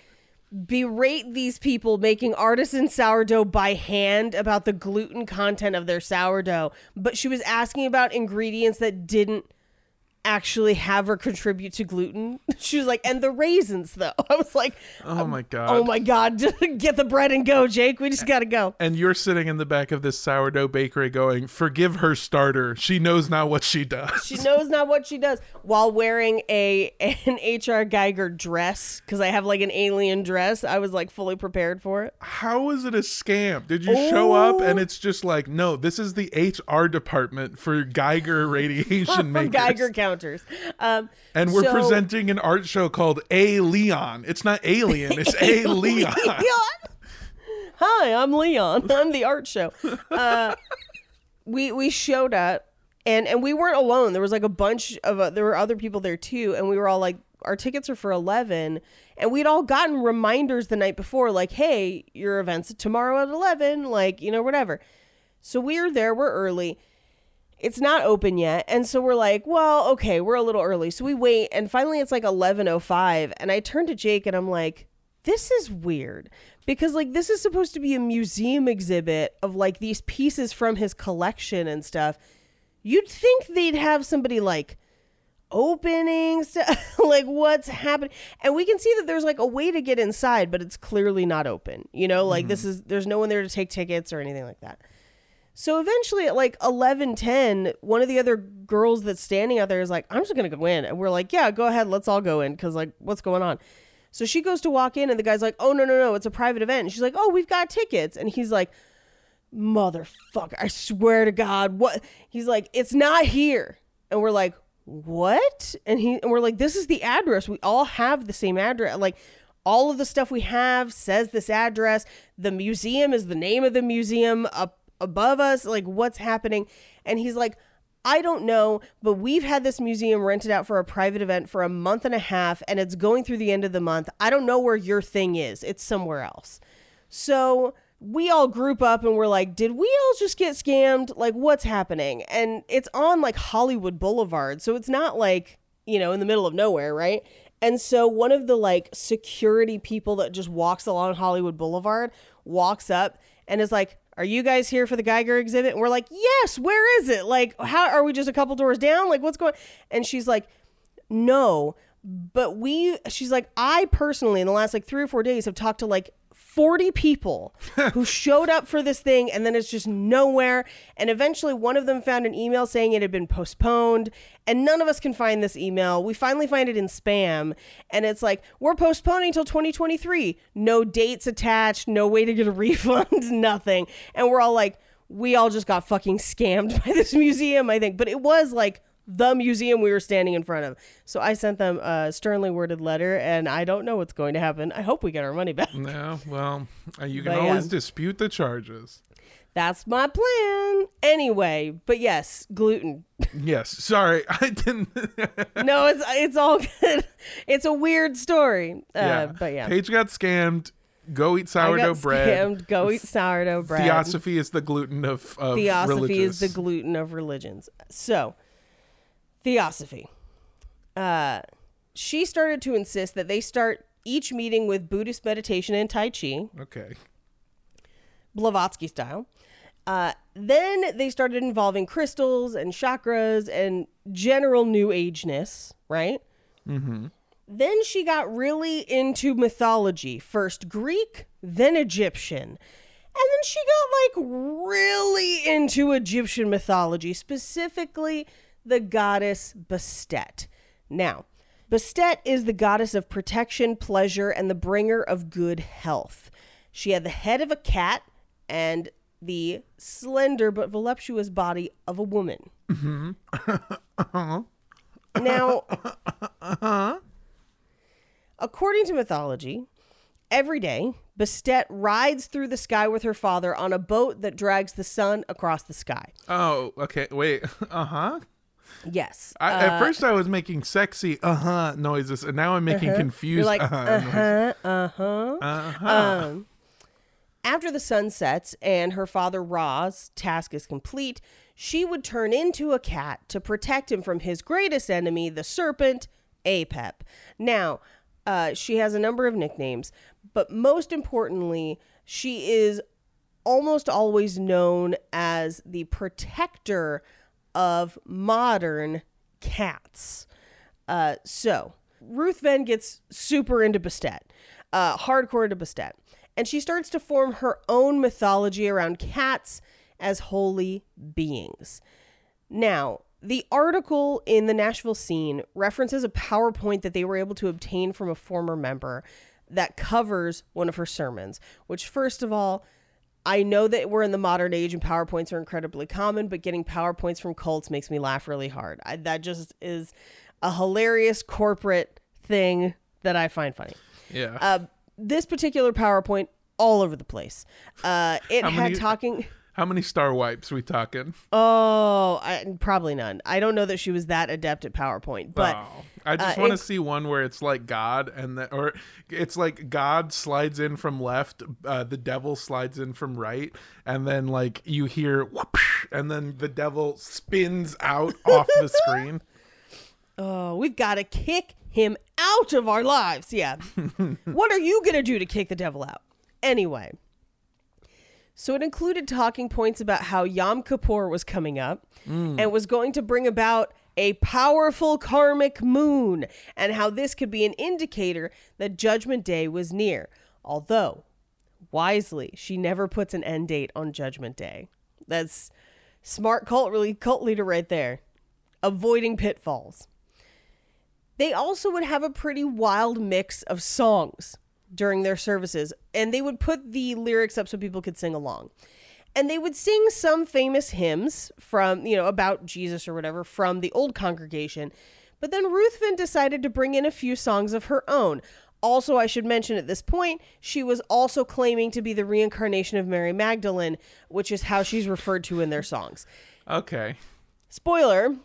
Speaker 2: berate these people making artisan sourdough by hand about the gluten content of their sourdough. But she was asking about ingredients that didn't actually have her contribute to gluten. She was like, and the raisins though. I was like,
Speaker 1: Oh um, my god.
Speaker 2: oh my God, get the bread and go, Jake. We just got to go.
Speaker 1: and you're sitting in the back of this sourdough bakery going, "Forgive her starter. She knows not what she does."
Speaker 2: She knows not what she does while wearing a an HR Giger dress because I have like an alien dress. I was like fully prepared for it.
Speaker 1: How is it a scam? Did you show up and it's just like, "No, this is the HR department for Geiger radiation makers."
Speaker 2: Geiger counters. Um,
Speaker 1: and we're
Speaker 2: so-
Speaker 1: presenting an art show called A Leon. It's not Alien, it's A Leon.
Speaker 2: Hi, I'm Leon. I'm the art show. Uh, we we showed up, and and we weren't alone. There was like a bunch of uh, there were other people there too, and we were all like, our tickets are for eleven, and we'd all gotten reminders the night before, like, hey, your event's tomorrow at eleven, like you know whatever. So we're there. We're early. It's not open yet, and so we're like, well, okay, we're a little early. So we wait, and finally it's like eleven oh five, and I turn to Jake and I'm like, this is weird because like this is supposed to be a museum exhibit of like these pieces from his collection and stuff. You'd think they'd have somebody like opening stuff like what's happening? And we can see that there's like a way to get inside but it's clearly not open you know? Like this mm-hmm. is there's no one there to take tickets or anything like that so eventually at like 11:10 one of the other girls that's standing out there is like i'm just gonna go in. And we're like yeah go ahead. Let's all go in because like what's going on? So she goes to walk in and the guy's like oh no no no. It's a private event. And she's like oh we've got tickets. And he's like motherfucker i swear to god what? He's like it's not here. And we're like what? And he and we're like this is the address. We all have the same address. Like all of the stuff we have says this address. The museum is the name of the museum up above us like what's happening and he's like I don't know, but we've had this museum rented out for a private event for a month and a half and it's going through the end of the month. I don't know where your thing is. It's somewhere else. So we all group up and we're like, did we all just get scammed? Like, what's happening? And it's on like Hollywood Boulevard. So it's not like, you know, in the middle of nowhere, right? And so one of the like security people that just walks along Hollywood Boulevard walks up and is like, are you guys here for the Giger exhibit? And we're like, yes, where is it? Like, how are we just a couple doors down? Like, what's going And she's like, no, but we, she's like, I personally, in the last like three or four days, have talked to like 40 people who showed up for this thing and then it's just nowhere. And eventually one of them found an email saying it had been postponed and none of us can find this email. We finally find it in spam and it's like, we're postponing till 2023. No dates attached, no way to get a refund, nothing. And we're all like, we all just got fucking scammed by this museum, I think. But it was like the museum we were standing in front of. So I sent them a sternly worded letter, and I don't know what's going to happen. I hope we get our money back.
Speaker 1: No, well, uh, you can
Speaker 2: But, yeah.
Speaker 1: always dispute the charges.
Speaker 2: That's my plan. Anyway, but yes, gluten.
Speaker 1: Yes, sorry, I didn't.
Speaker 2: No, it's it's all good. It's a weird story. Uh, But yeah.
Speaker 1: Paige got scammed. Go eat
Speaker 2: I
Speaker 1: sourdough
Speaker 2: got
Speaker 1: bread.
Speaker 2: scammed. Go eat sourdough bread.
Speaker 1: Theosophy is the gluten of, of
Speaker 2: Theosophy is the gluten of religions. So, Theosophy. Uh, she started to insist that they start each meeting with Buddhist meditation and Tai Chi,
Speaker 1: okay.
Speaker 2: Blavatsky style. Uh, then they started involving crystals and chakras and general new ageness, right? Mm-hmm. Then she got really into mythology. First Greek, then Egyptian. And then she got like really into Egyptian mythology, specifically the goddess Bastet. Now, Bastet is the goddess of protection, pleasure, and the bringer of good health. She had the head of a cat and the slender but voluptuous body of a woman. Mm-hmm. Now, according to mythology, every day, Bastet rides through the sky with her father on a boat that drags the sun across the sky.
Speaker 1: Oh, okay. Wait. Uh huh.
Speaker 2: Yes.
Speaker 1: I,
Speaker 2: uh,
Speaker 1: at first, I was making sexy uh huh noises, and now I'm making
Speaker 2: You're
Speaker 1: confused
Speaker 2: like,
Speaker 1: uh huh
Speaker 2: uh huh uh huh.
Speaker 1: Uh huh.
Speaker 2: Um, after the sun sets and her father Ra's task is complete, she would turn into a cat to protect him from his greatest enemy, the serpent, Apep. Now, uh, she has a number of nicknames, but most importantly, she is almost always known as the protector of modern cats. Uh, so Ruthven gets super into Bastet, uh, hardcore into Bastet, and she starts to form her own mythology around cats as holy beings. Now, the article in the Nashville scene references a PowerPoint that they were able to obtain from a former member that covers one of her sermons, which, first of all, I know that we're in the modern age and PowerPoints are incredibly common, but getting PowerPoints from cults makes me laugh really hard. I, that just is a hilarious corporate thing that I find funny.
Speaker 1: yeah.
Speaker 2: Uh, this particular PowerPoint, all over the place. Uh, it
Speaker 1: How
Speaker 2: had
Speaker 1: many-
Speaker 2: talking.
Speaker 1: How many star wipes we talking?
Speaker 2: Oh, I, probably none. I don't know that she was that adept at PowerPoint, but
Speaker 1: oh, I just
Speaker 2: uh,
Speaker 1: want to see one where it's like God and the, or it's like God slides in from left, uh, the devil slides in from right, and then like you hear whoosh, and then the devil spins out off the screen.
Speaker 2: oh, we've got to kick him out of our lives. Yeah. what are you going to do to kick the devil out? Anyway. So it included talking points about how Yom Kippur was coming up mm. and was going to bring about a powerful karmic moon, and how this could be an indicator that Judgment Day was near. Although, wisely, she never puts an end date on Judgment Day. That's smart cult really cult leader right there. Avoiding pitfalls. They also would have a pretty wild mix of songs during their services, and they would put the lyrics up so people could sing along. And they would sing some famous hymns from, you know, about Jesus or whatever from the old congregation. But then Ruthven decided to bring in a few songs of her own. Also, I should mention at this point, she was also claiming to be the reincarnation of Mary Magdalene, which is how she's referred to in their songs.
Speaker 1: Okay.
Speaker 2: Spoiler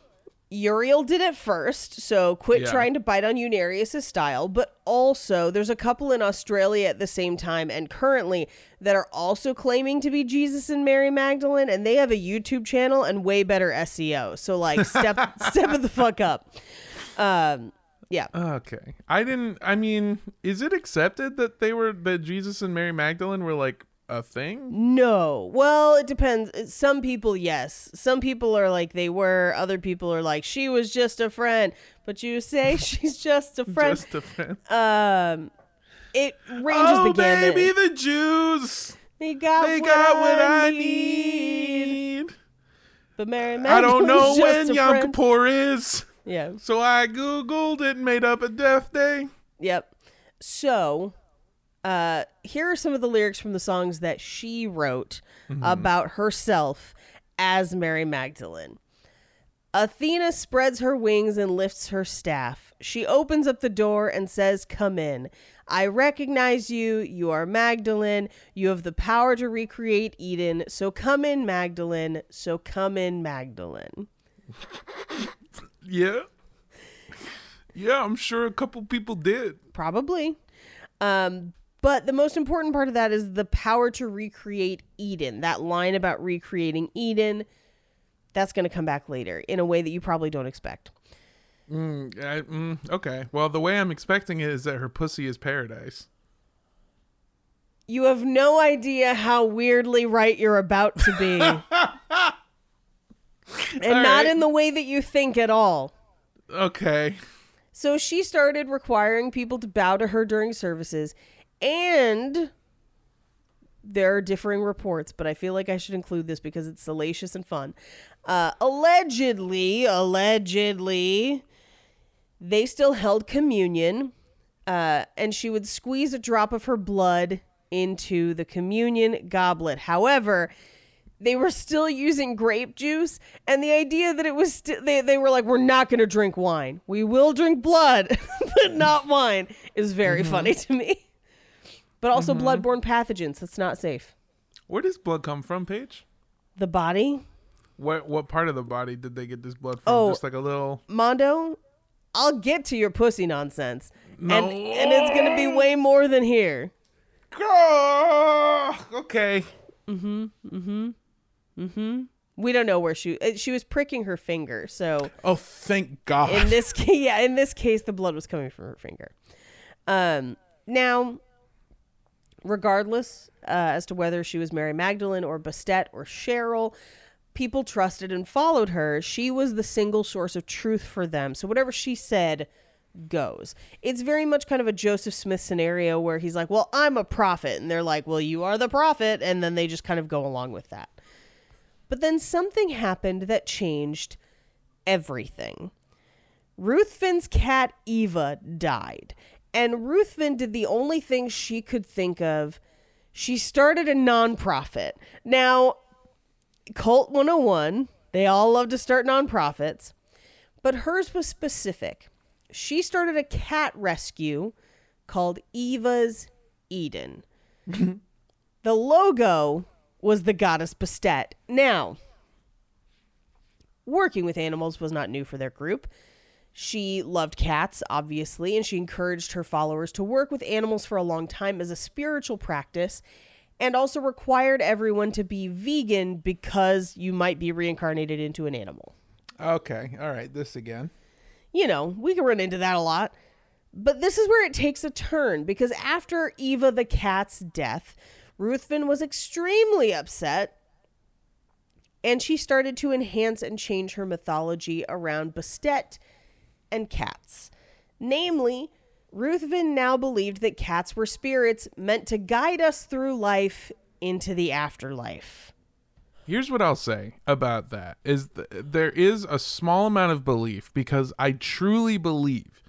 Speaker 2: Uriel did it first, so quit
Speaker 1: Yeah.
Speaker 2: trying to bite on Unarius' style. But also, there's a couple in Australia at the same time and currently that are also claiming to be Jesus and Mary Magdalene, and they have a YouTube channel and way better SEO. So, like, step step the fuck up. Um, yeah.
Speaker 1: Okay. I didn't I mean, is it accepted that they were that Jesus and Mary Magdalene were like a thing?
Speaker 2: No. Well, it depends. Some people, yes. Some people are like they were. Other people are like she was just a friend. But you say she's just a friend.
Speaker 1: Just a friend.
Speaker 2: um, it ranges
Speaker 1: oh,
Speaker 2: the gamut.
Speaker 1: baby, the Jews.
Speaker 2: they got,
Speaker 1: They
Speaker 2: what,
Speaker 1: got
Speaker 2: I
Speaker 1: what I
Speaker 2: need.
Speaker 1: need.
Speaker 2: But Mary
Speaker 1: I don't know when Yom
Speaker 2: friend.
Speaker 1: Kippur is.
Speaker 2: Yeah.
Speaker 1: So I Googled it and made up a death day.
Speaker 2: Yep. So, uh, here are some of the lyrics from the songs that she wrote about herself as Mary Magdalene. Athena spreads her wings and lifts her staff. She opens up the door and says, Come in. I recognize you. You are Magdalene. You have the power to recreate Eden. So come in, Magdalene. So come in, Magdalene.
Speaker 1: Yeah. Yeah, I'm sure a couple people did.
Speaker 2: Probably. Um, but the most important part of that is the power to recreate Eden. That line about recreating Eden, that's going to come back later in a way that you probably don't expect.
Speaker 1: Mm, I, mm, okay. Well, the way I'm expecting it is that her pussy is paradise.
Speaker 2: You have no idea how weirdly right you're about to be. and
Speaker 1: All
Speaker 2: not
Speaker 1: right.
Speaker 2: in the way that you think at all.
Speaker 1: Okay.
Speaker 2: So she started requiring people to bow to her during services, and there are differing reports, but I feel like I should include this because it's salacious and fun. Uh, allegedly, allegedly, they still held communion, uh, and she would squeeze a drop of her blood into the communion goblet. However, they were still using grape juice and the idea that it was st- they, they were like we're not going to drink wine we will drink blood but not wine is very funny to me but also bloodborne pathogens that's not safe
Speaker 1: Where does blood come from, Paige?
Speaker 2: the body
Speaker 1: What what part of the body did they get this blood from?
Speaker 2: Oh.
Speaker 1: Just like a little.
Speaker 2: mondo i'll get to your pussy nonsense
Speaker 1: No.
Speaker 2: and and it's going to be way more than here
Speaker 1: okay. Mm-hmm. Mm-hmm. Mm-hmm.
Speaker 2: We don't know where she uh, she was pricking her finger so
Speaker 1: Oh, thank God.
Speaker 2: in this case yeah in this case the blood was coming from her finger um now regardless uh, as to whether she was mary magdalene or bastet or cheryl people trusted and followed her she was the single source of truth for them so whatever she said goes it's very much kind of a joseph smith scenario where he's like well i'm a prophet and they're like well you are the prophet and then they just kind of go along with that but then something happened that changed everything. Ruthven's cat Eva died. And Ruthven did the only thing she could think of. She started a nonprofit. Now, Cult 101, they all love to start nonprofits, but hers was specific. She started a cat rescue called Eva's Eden. the logo was the goddess Bastet. Now, working with animals was not new for their group. She loved cats, obviously, and she encouraged her followers to work with animals for a long time as a spiritual practice and also required everyone to be vegan because you might be reincarnated into an animal.
Speaker 1: Okay. All right. This again.
Speaker 2: You know, we can run into that a lot. But this is where it takes a turn because after Eva the cat's death, Ruthven was extremely upset and she started to enhance and change her mythology around Bastet and cats. Namely, Ruthven now believed that cats were spirits meant to guide us through life into the afterlife.
Speaker 1: Here's what I'll say about that is th- there is a small amount of belief because I truly believe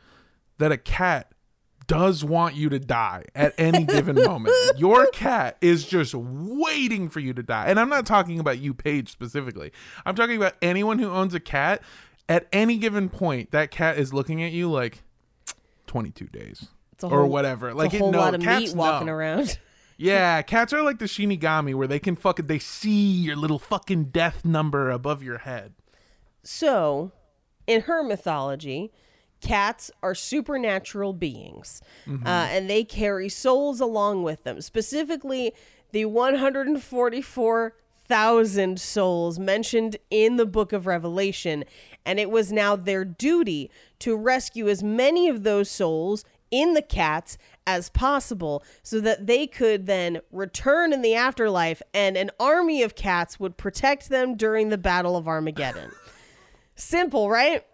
Speaker 1: that a cat does want you to die at any given moment. Your cat is just waiting for you to die. And I'm not talking about you Paige specifically. I'm talking about anyone who owns a cat at any given point that cat is looking at you like 22 days
Speaker 2: a
Speaker 1: or
Speaker 2: whole-
Speaker 1: whatever. Like
Speaker 2: a
Speaker 1: it,
Speaker 2: whole
Speaker 1: no,
Speaker 2: lot of
Speaker 1: cats
Speaker 2: meat walking
Speaker 1: know.
Speaker 2: around.
Speaker 1: Yeah, cats are like the Shinigami where they can fucking they see your little fucking death number above your head.
Speaker 2: So, in her mythology, cats are supernatural beings, uh, and they carry souls along with them. Specifically, the 144,000 souls mentioned in the book of Revelation, and it was now their duty to rescue as many of those souls in the cats as possible so that they could then return in the afterlife and an army of cats would protect them during the battle of Armageddon. Simple, right?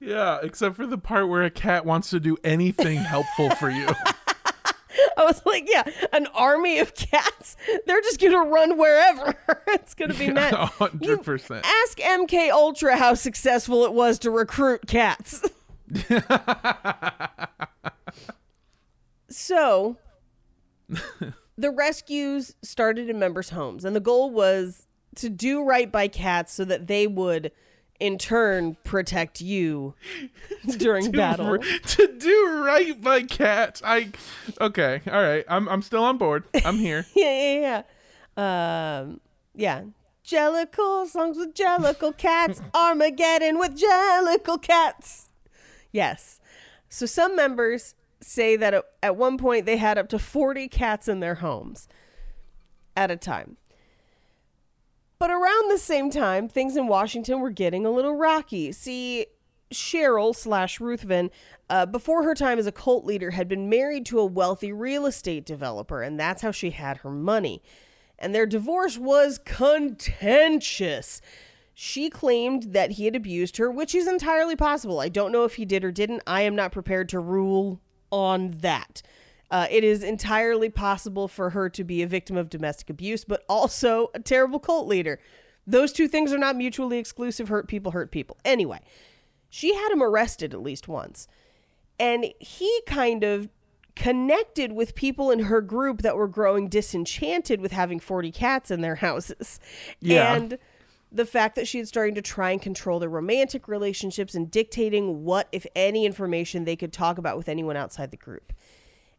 Speaker 1: Yeah, except for the part where a cat wants to do anything helpful for you.
Speaker 2: I was like, yeah, an army of cats. They're just gonna run wherever. it's gonna be met.
Speaker 1: Hundred percent.
Speaker 2: Ask MK Ultra how successful it was to recruit cats. so the rescues started in members' homes, and the goal was to do right by cats so that they would in turn protect you during battle.
Speaker 1: to do right by cats. I okay, all right. I'm I'm still on board. I'm here.
Speaker 2: yeah, yeah, yeah. Um, yeah. Jellicle songs with Jellicle cats. Armageddon with Jellicle cats. Yes. So some members say that at- at one point they had up to 40 cats in their homes at a time. But around the same time, things in Washington were getting a little rocky. See, Cheryl slash Ruthven, uh, before her time as a cult leader, had been married to a wealthy real estate developer, and that's how she had her money. And their divorce was contentious. She claimed that he had abused her, which is entirely possible. I don't know if he did or didn't. I am not prepared to rule on that. Uh, it is entirely possible for her to be a victim of domestic abuse, but also a terrible cult leader. Those two things are not mutually exclusive. Hurt people hurt people. Anyway, she had him arrested at least once. And he kind of connected with people in her group that were growing disenchanted with having 40 cats in their houses.
Speaker 1: Yeah.
Speaker 2: And the fact that she had started to try and control their romantic relationships and dictating what, if any, information they could talk about with anyone outside the group.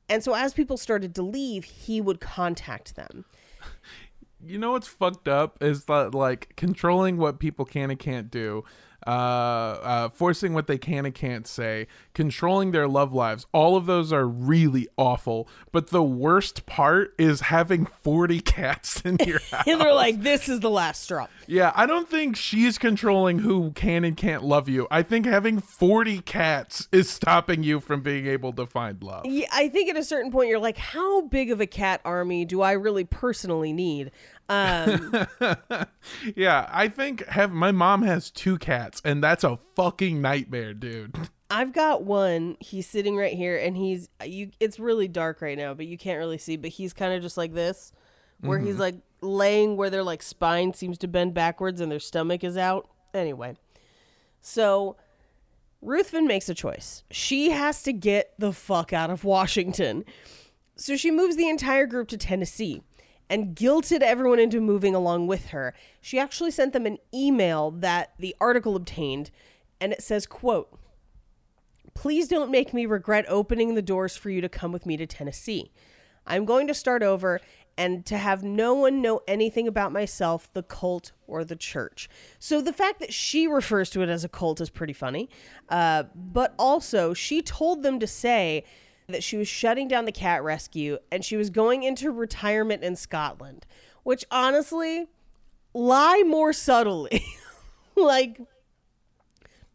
Speaker 2: And so as people started to leave, he would contact them.
Speaker 1: You know what's fucked up is that like controlling what people can and can't do, uh, uh, forcing what they can and can't say, controlling their love lives. All of those are really awful. But the worst part is having forty cats in your house.
Speaker 2: And they're like, this is the last straw.
Speaker 1: Yeah, I don't think she's controlling who can and can't love you. I think having 40 cats is stopping you from being able to find love.
Speaker 2: Yeah, I think at a certain point you're like, how big of a cat army do I really personally need? Um,
Speaker 1: Yeah, I think have my mom has two cats and that's a fucking nightmare, dude.
Speaker 2: I've got one. He's sitting right here, and he's you. It's really dark right now, but you can't really see. But he's kind of just like this, where he's like laying where their like spine seems to bend backwards and their stomach is out. Anyway, so Ruthven makes a choice. She has to get the fuck out of Washington. So she moves the entire group to Tennessee and guilted everyone into moving along with her. She actually sent them an email that the article obtained and it says, quote, Please don't make me regret opening the doors for you to come with me to Tennessee. I'm going to start over and to have no one know anything about myself, the cult, or the church. So the fact that she refers to it as a cult is pretty funny. Uh, but also, she told them to say that she was shutting down the cat rescue and she was going into retirement in Scotland, which honestly, lie more subtly. like,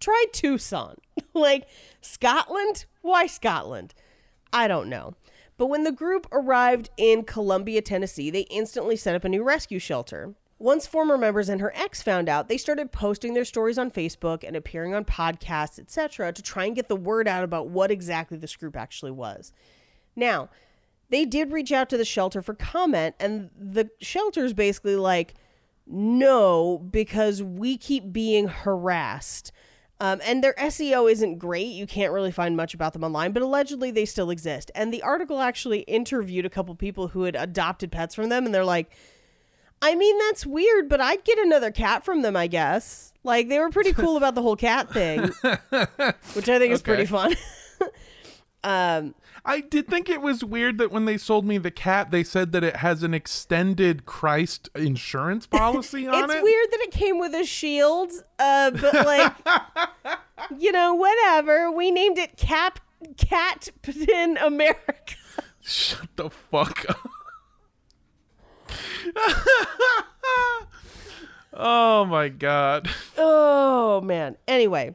Speaker 2: try Tucson. like, Scotland? Why Scotland? I don't know. But when the group arrived in Columbia, Tennessee, they instantly set up a new rescue shelter. Once former members and her ex found out, they started posting their stories on Facebook and appearing on podcasts, etc., to try and get the word out about what exactly this group actually was. Now, they did reach out to the shelter for comment, and the shelter's basically like, no, because we keep being harassed. Um, and their SEO isn't great. You can't really find much about them online, but allegedly they still exist. And the article actually interviewed a couple people who had adopted pets from them, and they're like, I mean, that's weird, but I'd get another cat from them, I guess. Like, they were pretty cool about the whole cat thing, which I think is pretty fun. um,
Speaker 1: I did think it was weird that when they sold me the cat, they said that it has an extended Christ insurance policy on
Speaker 2: it's
Speaker 1: it.
Speaker 2: It's weird that it came with a shield, uh, but like, you know, whatever. We named it Cap Cat in America.
Speaker 1: Shut the fuck up. Oh my god.
Speaker 2: Oh man. Anyway,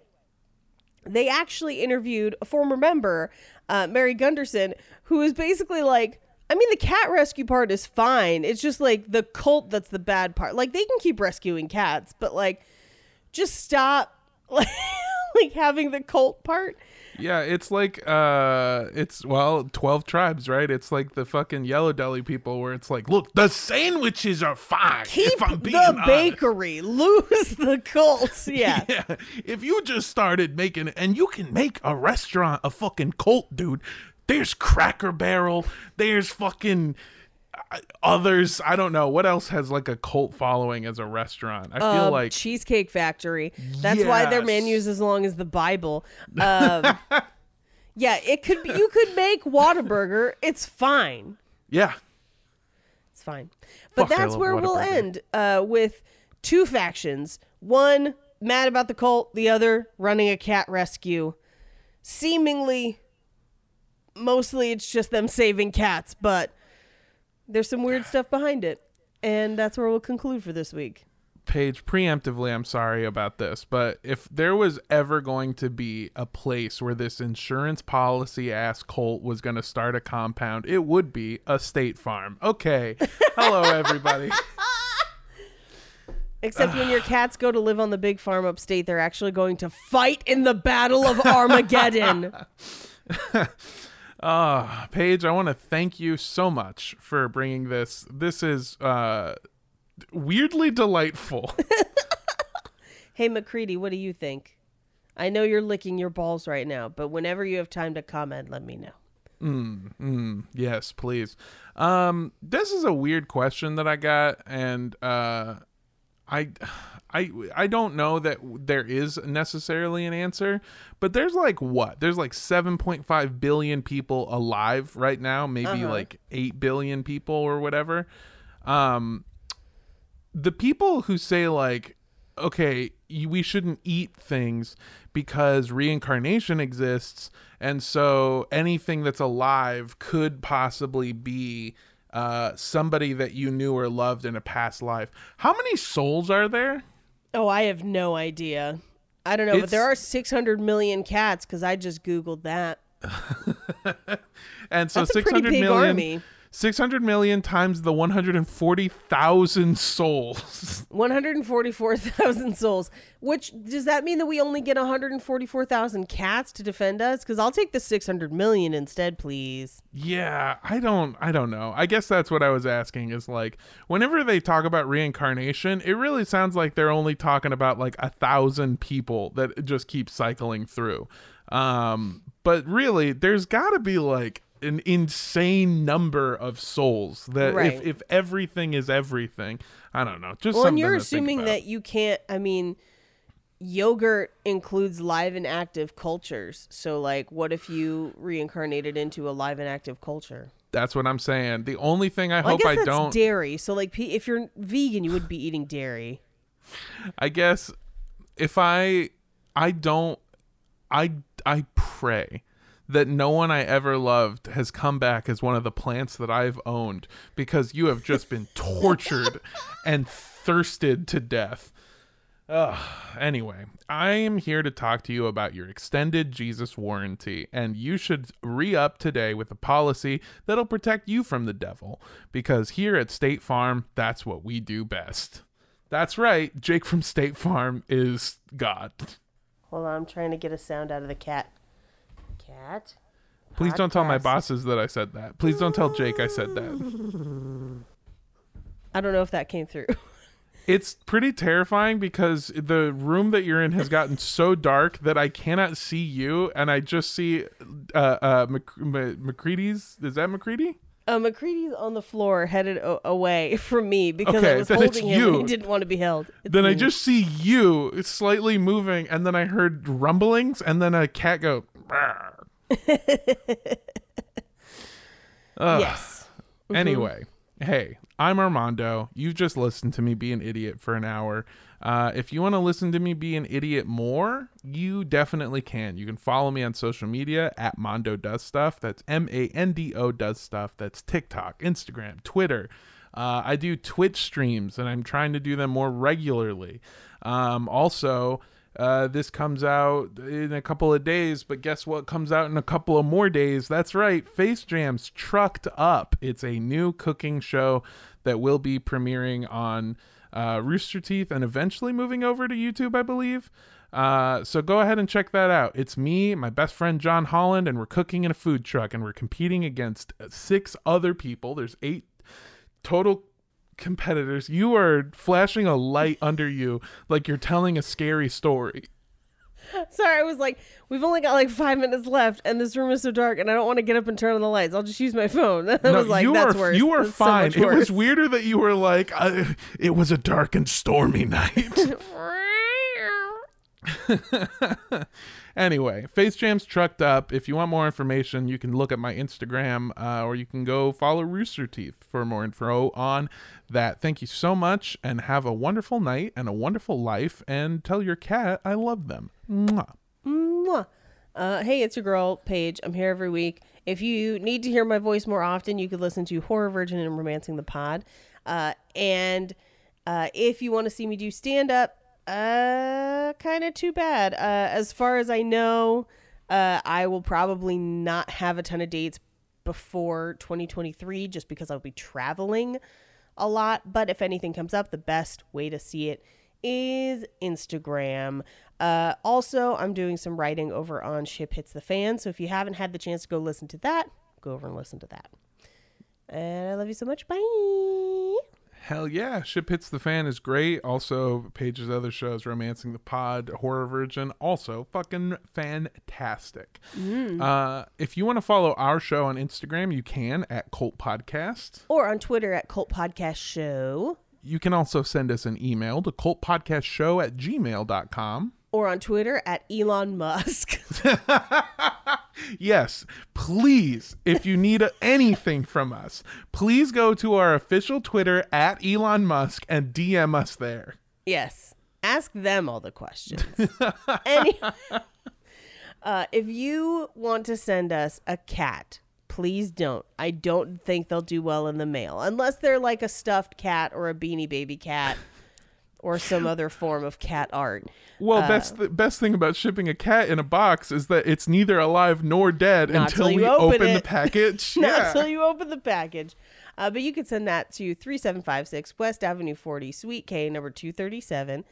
Speaker 2: they actually interviewed a former member, uh, Mary Gunderson, who is basically like, I mean, the cat rescue part is fine. It's just like the cult that's the bad part. Like they can keep rescuing cats, but like, just stop, like, like having the cult part.
Speaker 1: Yeah, it's like uh it's well, 12 tribes, right? It's like the fucking Yellow Deli people where it's like, "Look, the sandwiches are fine."
Speaker 2: Keep
Speaker 1: if I'm being
Speaker 2: the
Speaker 1: honest."
Speaker 2: bakery, lose the cult. Yeah.
Speaker 1: Yeah, if you just started making and you can make a restaurant a fucking cult, dude. There's Cracker Barrel, there's fucking others. I don't know what else has like a cult following as a restaurant. I feel
Speaker 2: Um,
Speaker 1: like
Speaker 2: Cheesecake Factory. That's why their
Speaker 1: Yes.
Speaker 2: menu's as long as the Bible. Um, yeah, it could be. You could make Whataburger. It's fine.
Speaker 1: yeah,
Speaker 2: It's fine. But
Speaker 1: Fuck,
Speaker 2: that's where we'll end uh, with two factions. One mad about the cult. The other running a cat rescue. Seemingly, mostly it's just them saving cats, but there's some weird stuff behind it. And that's where we'll conclude for this week.
Speaker 1: Paige, preemptively, I'm sorry about this, but if there was ever going to be a place where this insurance policy ass cult was going to start a compound, it would be a state farm. Okay. Hello, everybody.
Speaker 2: Except when your cats go to live on the big farm upstate, they're actually going to fight in the Battle of Armageddon.
Speaker 1: Uh, Paige, I want to thank you so much for bringing this. This is uh, weirdly delightful.
Speaker 2: hey, McCready, what do you think? I know you're licking your balls right now, but whenever you have time to comment, let me know.
Speaker 1: Mm, yes, please. Um, this is a weird question that I got, and uh, I, I, I don't know that there is necessarily an answer, but there's like what? There's like 7.5 billion people alive right now, maybe like 8 billion people or whatever. Um, the people who say like okay we shouldn't eat things because reincarnation exists and so anything that's alive could possibly be uh, somebody that you knew or loved in a past life how many souls are there
Speaker 2: Oh, I have no idea. I don't know, but there are 600 million cats because I just Googled that.
Speaker 1: and so
Speaker 2: That's a pretty big
Speaker 1: million
Speaker 2: army.
Speaker 1: 600 million times the 140,000 souls
Speaker 2: 144,000 souls. Which does that mean that we only get 144,000 cats to defend us? Because I'll take the 600 million instead, please.
Speaker 1: Yeah, I don't I don't know. I guess that's what I was asking is like whenever they talk about reincarnation, it really sounds like they're only talking about like a thousand people that just keep cycling through. Um but really there's gotta be like an insane number of souls that
Speaker 2: Right.
Speaker 1: if, if everything is everything, I don't know. Just
Speaker 2: Well, and you're assuming that you can't. I mean, yogurt includes live and active cultures. So, like, what if you reincarnated into a live and active culture?
Speaker 1: that's what I'm saying. The only thing I
Speaker 2: Well,
Speaker 1: hope
Speaker 2: I
Speaker 1: I, don't
Speaker 2: dairy. So, like, if you're vegan, you would be eating dairy.
Speaker 1: I guess if I I don't I I pray that no one I ever loved has come back as one of the plants that I've owned because you have just been tortured and thirsted to death. Ugh. Anyway, I am here to talk to you about your extended Jesus warranty, and you should re up today with a policy that'll protect you from the devil because here at State Farm, that's what we do best. That's right. Jake from State Farm is God.
Speaker 2: Hold on, I'm trying to get a sound out of the cat. Cat.
Speaker 1: Please don't tell my
Speaker 2: Podcast.
Speaker 1: bosses that I said that. Please don't tell Jake I said that.
Speaker 2: I don't know if that came through.
Speaker 1: It's pretty terrifying because the room that you're in has gotten so dark that I cannot see you, and I just see uh, uh, Mac- Ma- McCready's. Is that McCready?
Speaker 2: Uh, McCready's on the floor, headed o- away from me because I was holding him and he didn't want to be held. It's
Speaker 1: Then I just see you slightly moving, and then I heard rumblings, and then a cat go. "Rawr."
Speaker 2: Yes.
Speaker 1: Anyway, hey, I'm Armando. You've just listened to me be an idiot for an hour. Uh, if you want to listen to me be an idiot more, you definitely can. You can follow me on social media at Mondo Does Stuff. That's M A N D O Does Stuff. That's TikTok, Instagram, Twitter. Uh, I do Twitch streams, and I'm trying to do them more regularly. Um, also, uh, this comes out in a couple of days, but guess what comes out in a couple of more days? That's right, Face Jams Trucked Up. It's a new cooking show that will be premiering on uh, Rooster Teeth and eventually moving over to YouTube, I believe. Uh, so go ahead and check that out. It's me, my best friend John Holland, and we're cooking in a food truck, and we're competing against six other people. There's eight total competitors. You are flashing a light under you like you're telling a scary story.
Speaker 2: Sorry, I was like, we've only got like five minutes left, and this room is so dark, and I don't want to get up and turn on the lights. I'll just use my phone. I was like,
Speaker 1: you
Speaker 2: that's
Speaker 1: are
Speaker 2: worse.
Speaker 1: you are
Speaker 2: That's
Speaker 1: fine.
Speaker 2: much
Speaker 1: it was weirder that you were like, uh, it was a dark and stormy night. anyway, Face Jam's trucked up. If you want more information, you can look at my Instagram uh, or you can go follow Rooster Teeth for more info on that. Thank you so much and have a wonderful night and a wonderful life. And tell your cat I love them. Mwah.
Speaker 2: Mwah. Uh, hey, it's your girl, Paige. I'm here every week. If you need to hear my voice more often, you could listen to Horror Virgin and Romancing the Pod. Uh, and uh, if you want to see me do stand up, uh, kind of too bad. Uh, as far as I know, uh, I will probably not have a ton of dates before 2023 just because I'll be traveling a lot. But if anything comes up, the best way to see it is Instagram. Uh, also, I'm doing some writing over on Ship Hits the Fan. So if you haven't had the chance to go listen to that, go over and listen to that. And I love you so much. Bye.
Speaker 1: Hell yeah. Ship Hits the Fan is great. Also, Paige's other shows, Romancing the Pod, Horror Virgin, also fucking fantastic. Uh, if you want to follow our show on Instagram, you can at Cult Podcast.
Speaker 2: Or on Twitter at Cult Podcast Show.
Speaker 1: You can also send us an email to cultpodcastshow at gmail.com.
Speaker 2: Or on Twitter at Elon Musk.
Speaker 1: Yes, please, if you need a- anything from us, please go to our official Twitter at Elon Musk and DM us there.
Speaker 2: Yes. Ask them all the questions. Any, uh, if you want to send us a cat, please don't. I don't think they'll do well in the mail unless they're like a stuffed cat or a beanie baby cat or some other form of cat art.
Speaker 1: Well, best the best thing about shipping a cat in a box is that it's neither alive nor dead until we
Speaker 2: open
Speaker 1: open, the package.
Speaker 2: Not
Speaker 1: yeah.
Speaker 2: until you open the package. Uh, but you can send that to 3756 West Avenue 40, Suite K, number 237,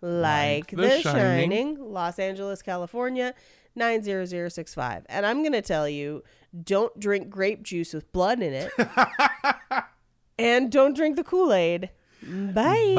Speaker 2: like,
Speaker 1: The
Speaker 2: the,
Speaker 1: Shining.
Speaker 2: Shining. Los Angeles, California, 90065. And I'm going to tell you don't drink grape juice with blood in it. and don't drink the Kool Aid.
Speaker 1: Bye.